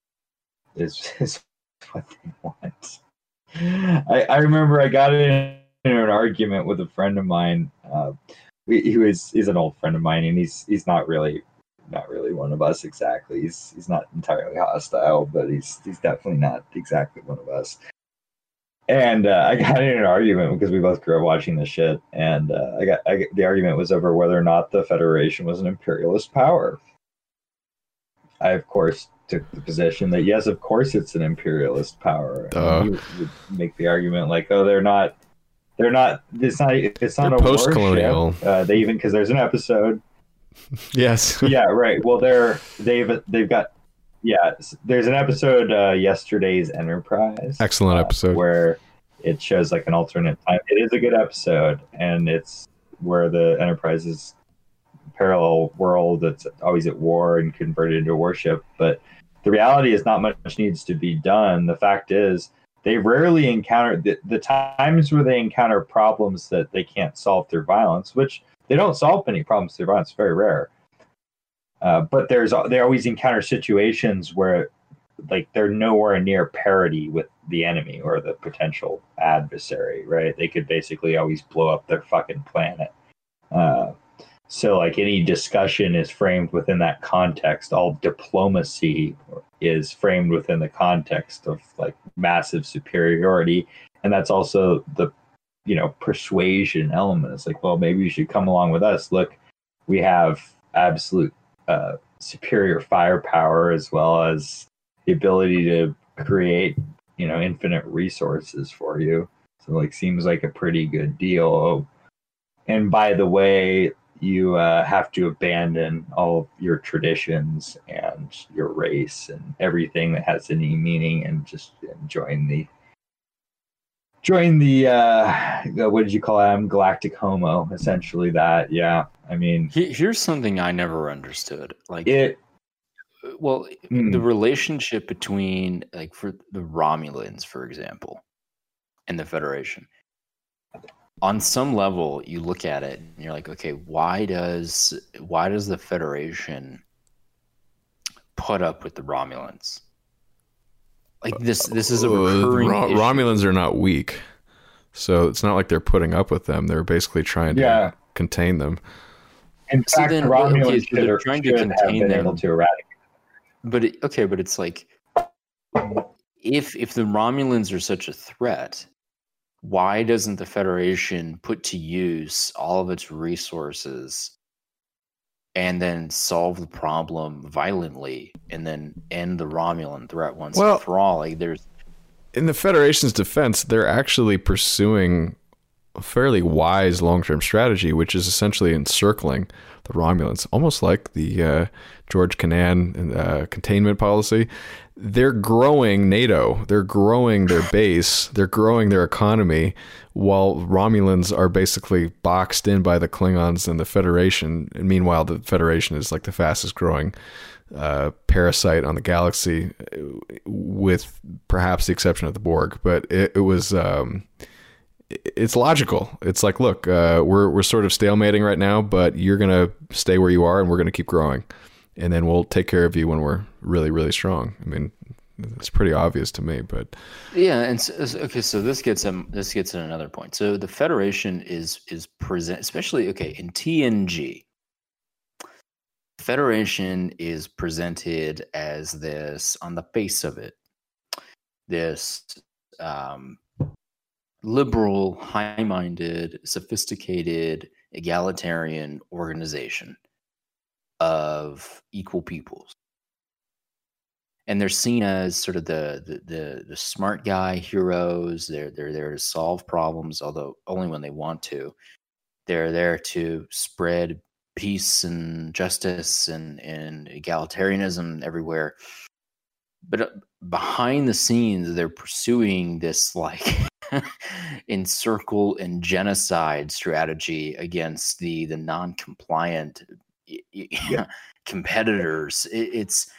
is is what they want i i remember i got in, in an argument with a friend of mine uh he was he's an old friend of mine and he's he's not really not really one of us exactly he's he's not entirely hostile but he's he's definitely not exactly one of us and uh, I got in an argument because we both grew up watching this shit, and uh, I got I, the argument was over whether or not the Federation was an imperialist power. I, of course, took the position that yes, of course, it's an imperialist power. And he would make the argument like, oh, they're not, they're not. It's not. It's not They're a post-colonial. warship. Uh, they even because there's an episode Yes. yeah, right. Well, they're they've they've got yeah. There's an episode uh, yesterday's Enterprise. Excellent uh, episode. where it shows like an alternate time. It is a good episode, and it's where the Enterprise is parallel world that's always at war and converted into a warship. But the reality is not much needs to be done. The fact is they rarely encounter the, the times where they encounter problems that they can't solve through violence, which they don't solve any problems through violence. Very rare. Uh, but there's they always encounter situations where like they're nowhere near parity with the enemy or the potential adversary, right? They could basically always blow up their fucking planet. Uh, so like any discussion is framed within that context. All diplomacy is framed within the context of like massive superiority, and that's also the you know persuasion element. It's like, well, maybe you should come along with us. Look, we have absolute uh, superior firepower as well as the ability to create you know infinite resources for you so like seems like a pretty good deal and by the way you uh, have to abandon all of your traditions and your race and everything that has any meaning and just join the join the uh the- what did you call him galactic homo essentially that yeah i mean here's something I never understood. Like it well Hmm. the relationship between like for the romulans for example and the federation on some level you look at it and you're like okay why does why does the federation put up with the Romulans. Like this, this is a Uh, recurring. Ro- Romulans are not weak, so it's not like they're putting up with them. They're basically trying to Yeah. contain them. In So fact, then, the okay, Romulans so they're trying to contain them. able to eradicate. But it, okay, but it's like if if the Romulans are such a threat, why doesn't the Federation put to use all of its resources and then solve the problem violently and then end the Romulan threat once Well- and for all? Like there's In the Federation's defense, they're actually pursuing a fairly wise long-term strategy, which is essentially encircling the Romulans, almost like the uh, George Kennan uh, containment policy. They're growing NATO. They're growing their base. They're growing their economy, while Romulans are basically boxed in by the Klingons and the Federation. And meanwhile, the Federation is like the fastest growing uh, parasite on the galaxy, uh, with perhaps the exception of the Borg. But it, it was. Um, it's logical. It's like, look, uh, we're we're sort of stalemating right now, but you're gonna stay where you are, and we're gonna keep growing, and then we'll take care of you when we're really, really strong. I mean, it's pretty obvious to me, but Yeah, and so, okay, so this gets um this gets at another point. So the Federation is is present, especially okay in TNG. Federation is presented as this on the face of it, this um, liberal, high-minded, sophisticated, egalitarian organization of equal peoples and they're seen as sort of the, the the the smart guy heroes. They're they're there to solve problems, although only when they want to. They're there to spread peace and justice and and egalitarianism everywhere. But uh, behind the scenes, they're pursuing this like encircle and genocide strategy against the the non-compliant y- y- competitors. It, it's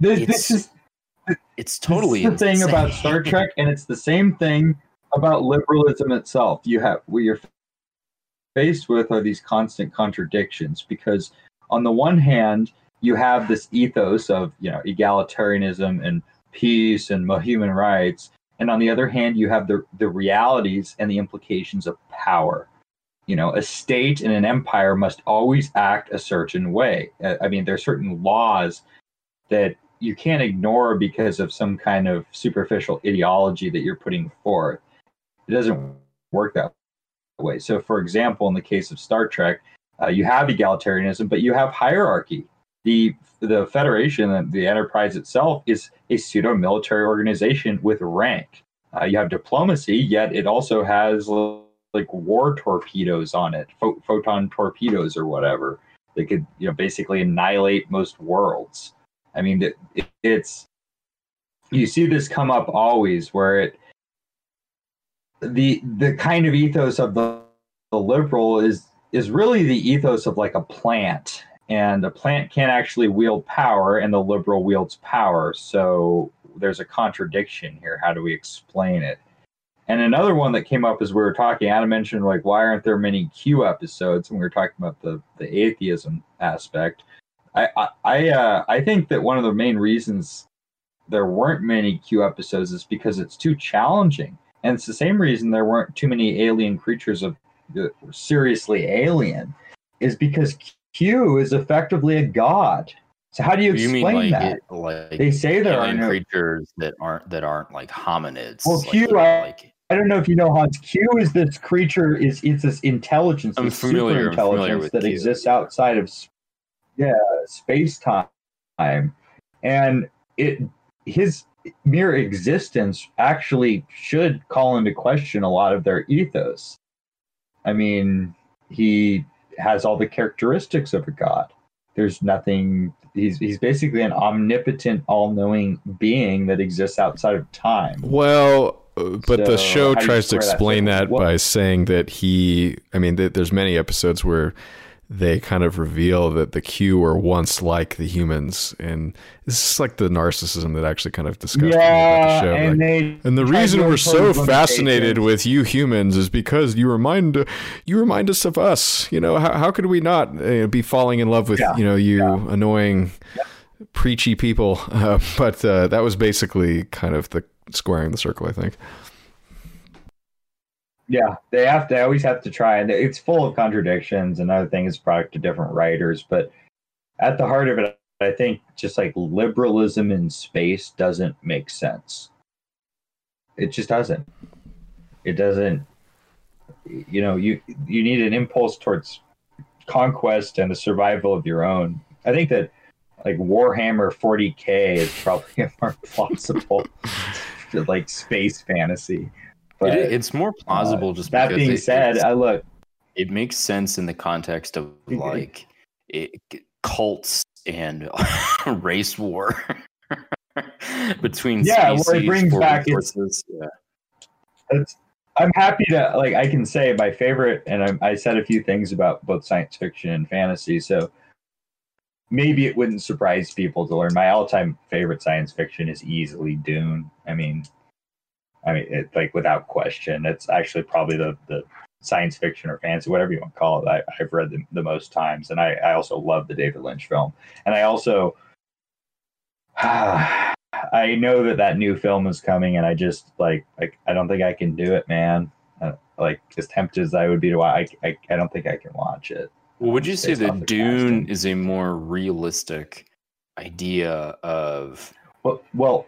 This, It's this is it's totally the thing insane. about Star Trek, and it's the same thing about liberalism itself. You have what you're faced with are these constant contradictions because on the one hand you have this ethos of you know egalitarianism and peace and human rights and on the other hand you have the the realities and the implications of power you know a state and an empire must always act a certain way Uh, i mean there are certain laws that you can't ignore because of some kind of superficial ideology that you're putting forth. It doesn't work that way. So, for example, in the case of Star Trek, uh, you have egalitarianism, but you have hierarchy. The the Federation, the Enterprise itself, is a pseudo military organization with rank. Uh, you have diplomacy, yet it also has like war torpedoes on it, pho- photon torpedoes or whatever. They could, you know, basically annihilate most worlds. I mean, it, it, it's you see this come up always where it the the kind of ethos of the, the liberal is is really the ethos of like a plant and a plant can't actually wield power and the liberal wields power so there's a contradiction here how do we explain it and another one that came up as we were talking adam mentioned like why aren't there many q episodes? And we were talking about the the atheism aspect i i i, uh, I think that one of the main reasons there weren't many q episodes is because it's too challenging. And it's the same reason there weren't too many alien creatures of that were seriously alien is because q is effectively a god. So how do you You explain mean like that? it, like they say there are no creatures that aren't that aren't like hominids? Well, Q, you know, I- like I don't know if you know Hans. Q is this creature is it's this intelligence, I'm this familiar- I'm super familiar intelligence with that Q. exists outside of yeah space time, and it his mere existence actually should call into question a lot of their ethos. I mean, he has all the characteristics of a god. There's nothing. He's he's basically an omnipotent, all-knowing being that exists outside of time. Well, but the show how do you tries to that explain that What- by saying that he. I mean, th- there's many episodes where they kind of reveal that the Q were once like the humans, and this is like the narcissism that actually kind of disgusts me about Yeah, the show. and like- and the reason we're so fascinated with you humans is because you remind you remind us of us. You know, how how could we not uh, be falling in love with Yeah, you know you annoying preachy people, uh, but uh, that was basically kind of the squaring the circle, I think. Yeah, they have to. They always have to try, and it's full of contradictions. Another thing is product to different writers, but at the heart of it, I think just like liberalism in space doesn't make sense. It just doesn't. It doesn't. You know, you you need an impulse towards conquest and the survival of your own. I think that like Warhammer 40k is probably a more plausible like space fantasy. But It- it's more uh, plausible just that being it- said, I look it makes sense in the context of like it, cults and race war between Yeah, well, it brings back its- Yeah. it's, I'm happy to like I can say my favorite, and I, I said a few things about both science fiction and fantasy, so maybe it wouldn't surprise people to learn my all-time favorite science fiction is easily Dune. I mean, I mean, it, like without question, it's actually probably the the science fiction or fantasy, whatever you want to call it. I, I've read the, the most times, and I, I also love the David Lynch film, and I also. I know that that new film is coming, and I just like like I don't think I can do it, man. Uh, like as tempted as I would be to watch, I, I I don't think I can watch it. Well, would you say that Dune casting. is a more realistic idea of, Well, well,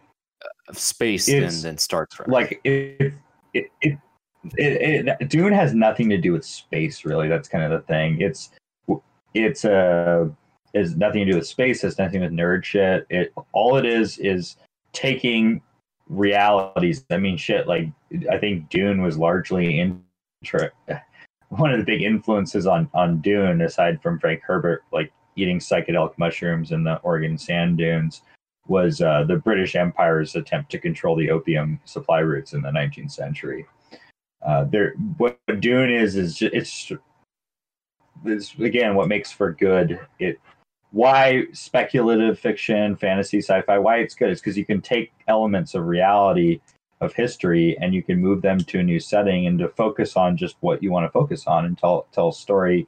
of space than, than Star Trek? like it it, it it it Dune has nothing to do with space, really. That's kind of the thing. It's it's uh is nothing to do with space. Has nothing with nerd shit. It all it is is taking realities. I mean, shit. Like I think Dune was largely in one of the big influences on on Dune, aside from Frank Herbert, like eating psychedelic mushrooms in the Oregon sand dunes, was uh, the British Empire's attempt to control the opium supply routes in the 19th century. Uh, there, what Dune is is ju- it's this again what makes for good it why speculative fiction fantasy sci-fi why it's good is because you can take elements of reality of history and you can move them to a new setting and to focus on just what you want to focus on and tell tell a story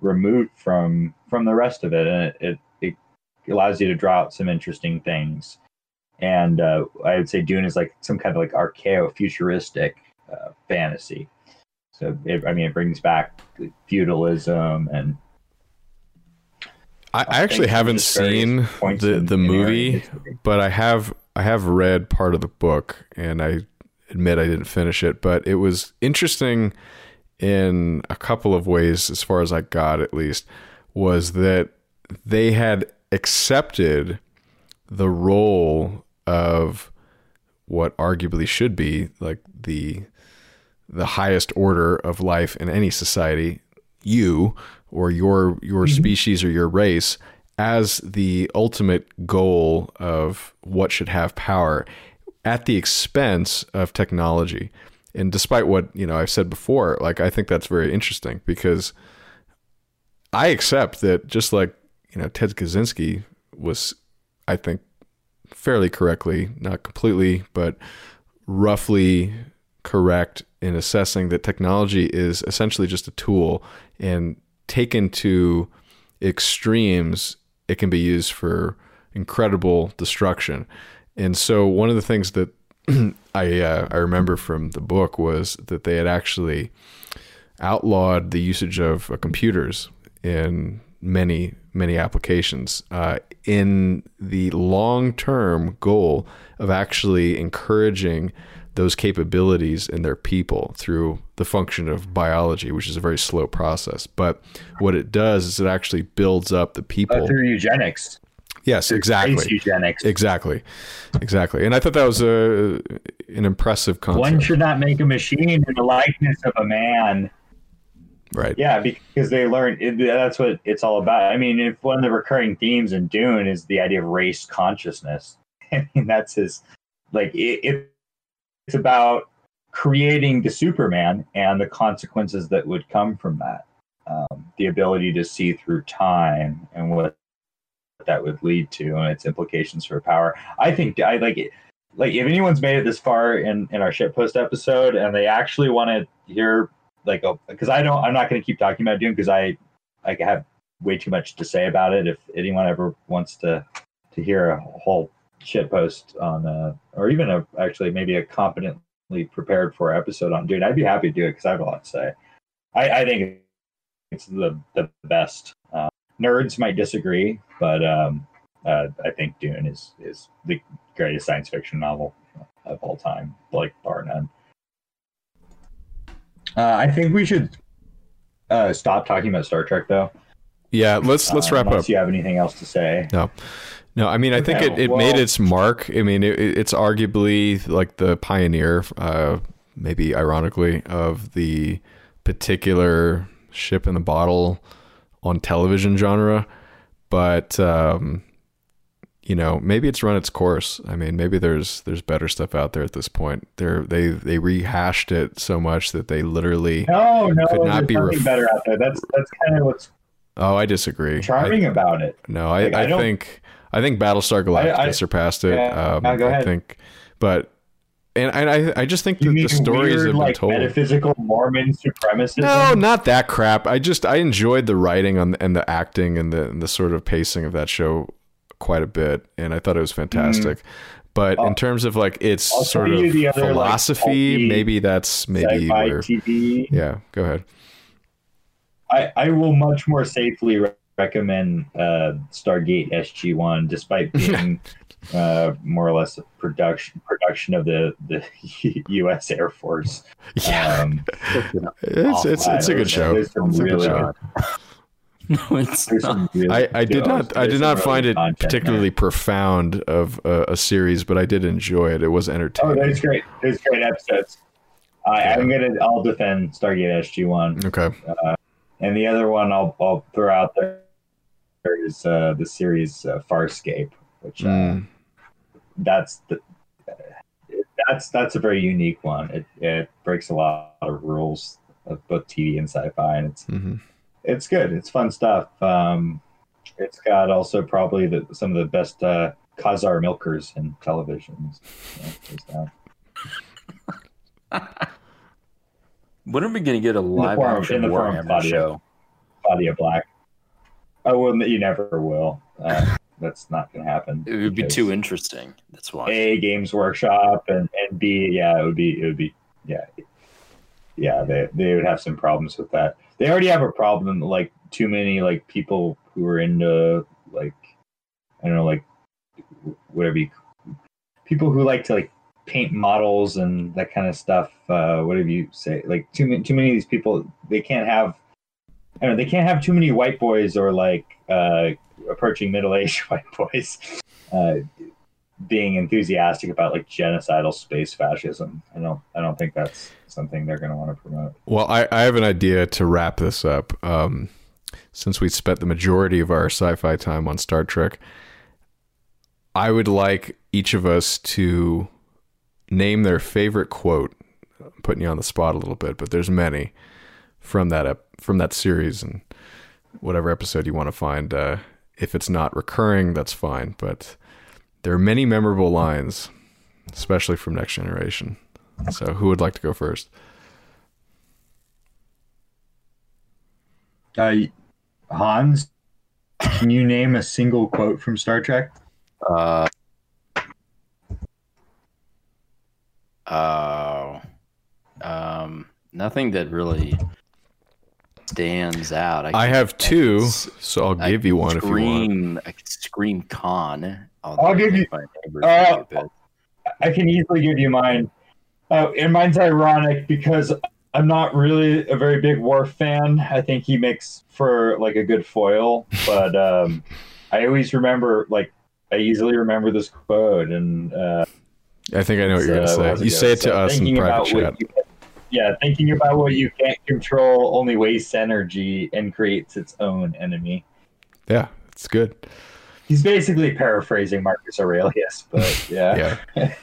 removed from from the rest of it. And it, it, it allows you to draw out some interesting things. And uh, i would say dune is like some kind of like archeo futuristic uh, fantasy. So it, i mean it brings back feudalism and I, I actually haven't seen the the movie, but I have I have read part of the book, and I admit I didn't finish it. But it was interesting in a couple of ways, as far as I got at least, was that they had accepted the role of what arguably should be like the the highest order of life in any society, you or your your mm-hmm. species or your race as the ultimate goal of what should have power at the expense of technology. And despite what, you know, I've said before, like I think that's very interesting because I accept that just like, you know, Ted Kaczynski was I think fairly correctly, not completely, but roughly correct in assessing that technology is essentially just a tool and taken to extremes it can be used for incredible destruction. And so one of the things that I uh, I remember from the book was that they had actually outlawed the usage of uh, computers in many many applications uh, in the long term goal of actually encouraging those capabilities in their people through the function of biology, which is a very slow process. But what it does is it actually builds up the people uh, through eugenics Yes, through exactly. eugenics Exactly, exactly. And I thought that was a an impressive concept. one should not make a machine in the likeness of a man right. Yeah, because they learn it, that's what it's all about. I mean, if one of the recurring themes in Dune is the idea of race consciousness, I mean, that's his like it, it, it's about creating the Superman and the consequences that would come from that. Um, the ability to see through time and what that would lead to and its implications for power. I think I like it. Like if anyone's made it this far in in our ship post episode and they actually want to hear like a because I don't I'm not going to keep talking about Dune because I I have way too much to say about it. If anyone ever wants to to hear a whole shit post on, uh, or even a actually maybe a competently prepared for episode on Dune, I'd be happy to do it because I have a lot to say. I, I think it's the the best. Uh, nerds might disagree, but um, uh, I think Dune is is the greatest science fiction novel of all time, like bar none. Uh, I think we should uh, stop talking about Star Trek, though. Yeah, let's let's Uh, wrap up. you have anything else to say. No, no. I mean, I think it, it well- made its mark. I mean, it, it's arguably like the pioneer, uh, maybe ironically, of the particular ship in the bottle on television genre. But um, you know, maybe it's run its course. I mean, maybe there's there's better stuff out there at this point. They're they they rehashed it so much that they literally. No, no, Could not be ref- better out there. That's that's kind of what's Oh, I disagree. charming I, about it. no, I, Like, I I, don't- think I think Battlestar Galactica I- surpassed it. Yeah, um, go I think, but and, and I I just think You that the stories weird, have been like told. metaphysical Mormon supremacism? No, not that crap. I just I enjoyed the writing on and the acting and the and the sort of pacing of that show quite a bit, and I thought it was fantastic. But in terms of like its I'll sort of other, philosophy, pulpy maybe that's maybe where. TV. Yeah, go ahead. I, I will much more safely recommend uh, Stargate SG One, despite being uh, more or less a production production of the the U.S. Air Force. Yeah, Um, it's it's it's a good show. There's some It's a good really show. No, it's not. really I, I did not I did not find good it content there. particularly profound of a, a series, but I did enjoy it. It was entertaining. Oh, entertaining. great. There's great episodes. I, Yeah. I'm gonna. I'll defend Stargate SG One, Okay. and the other one I'll I'll throw out there is uh, the series uh, Farscape, which uh, Mm. that's the that's that's a very unique one. It it breaks a lot of rules of both TV and sci-fi, and it's hmm it's good. It's fun stuff. Um, it's got also probably the, some of the best uh, Khazar milkers in television. So. When are we going to get a live form of- action in the of Warhammer Claudia. show? Claudia Black. Oh, well, you never will. Uh, that's not going to happen. It would be too interesting. That's why. A Games Workshop and and B, yeah, it would be it would be yeah, yeah. They they would have some problems with that. They already have a problem like too many like people who are into like I don't know like whatever you people who like to like paint models and that kind of stuff. Uh, whatever you say, like too many too many of these people they can't have. I don't know. They can't have too many white boys or like uh, approaching middle aged white boys. Uh, being enthusiastic about like genocidal space fascism. I don't I don't think that's something they're going to want to promote. Well, I, I have an idea to wrap this up. Um, since we spent the majority of our sci-fi time on Star Trek, I would like each of us to name their favorite quote. I'm putting you on the spot a little bit, but there's many from that from that series and whatever episode you want to find. Uh, if it's not recurring, that's fine. But there are many memorable lines, especially from Next Generation. So, who would like to go first? Uh, Hans, can you name a single quote from Star Trek? Uh, oh, um, nothing that really stands out. I can- have two, can so I'll I give you can one if you want. scream, I can scream con. I'll I give you- uh, would be a bit- I can easily give you mine. Uh, and mine's ironic because I'm not really a very big Worf fan. I think he makes for like a good foil, but um, I always remember like I easily remember this quote, and uh, I think I know what you're gonna how's say. You say it to So us in private about what chat. You can- yeah, thinking about what you can't control only wastes energy and creates its own enemy. Yeah, it's good. He's basically paraphrasing Marcus Aurelius, but yeah, Yeah,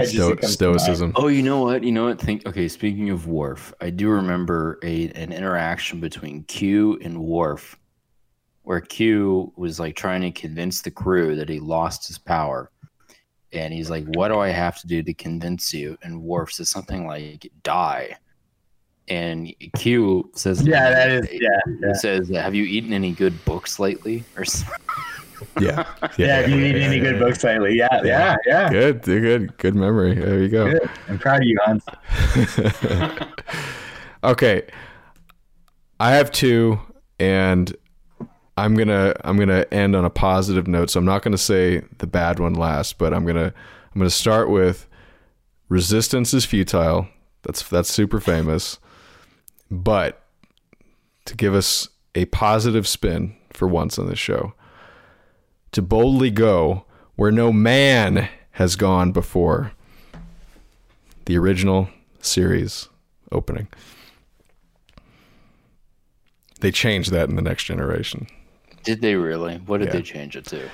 Sto- it comes to mind. stoicism. Oh, you know what? You know what? Think. Okay, speaking of Worf, I do remember a an interaction between Q and Worf, where Q was like trying to convince the crew that he lost his power, and he's like, "What do I have to do to convince you?" And Worf says something like, "Die." And Q says, Yeah, that is yeah. He says, "Have you eaten any good books lately?" Or something. Yeah. Yeah, if you need any good books lately. Yeah, yeah, yeah. Good, good, good memory. There you go. Good. I'm proud of you, Hans. Okay. I have two and I'm to I'm to end on a positive note. So I'm not to say the bad one last, but I'm to I'm to start with resistance is futile. That's that's super famous. But to give us a positive spin for once on this show, to boldly go where no man has gone before. The original series opening. They changed that in the next generation. Did they really? What did Yeah. they change it to?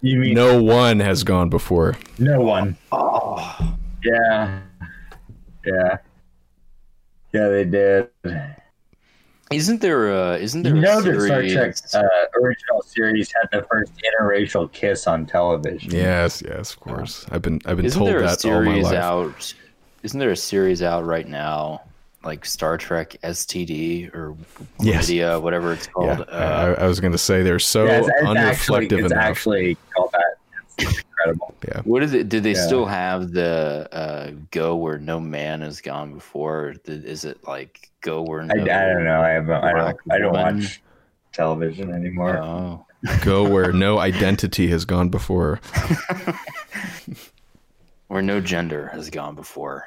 You mean No one has gone before. no one? Oh, yeah, yeah, yeah. They did. Isn't there a isn't there You a know that series? Star Trek uh, original series had the first interracial kiss on television. Yes, yes, of course. I've been I've been isn't told there a that all my series life. out? Isn't there a series out right now, like Star Trek STD or Yes. Media, whatever it's called? I, uh, I was going to say they're so Yeah, it's, it's actually, unreflective it's enough. actually called that. It's incredible. what is it? Did they Yeah. still have the uh, go where no man has gone before? Th- Is it like go where I, no? I don't know. I have. I don't. I don't woman? watch television anymore. Oh. Go where no identity has gone before. where no gender has gone before.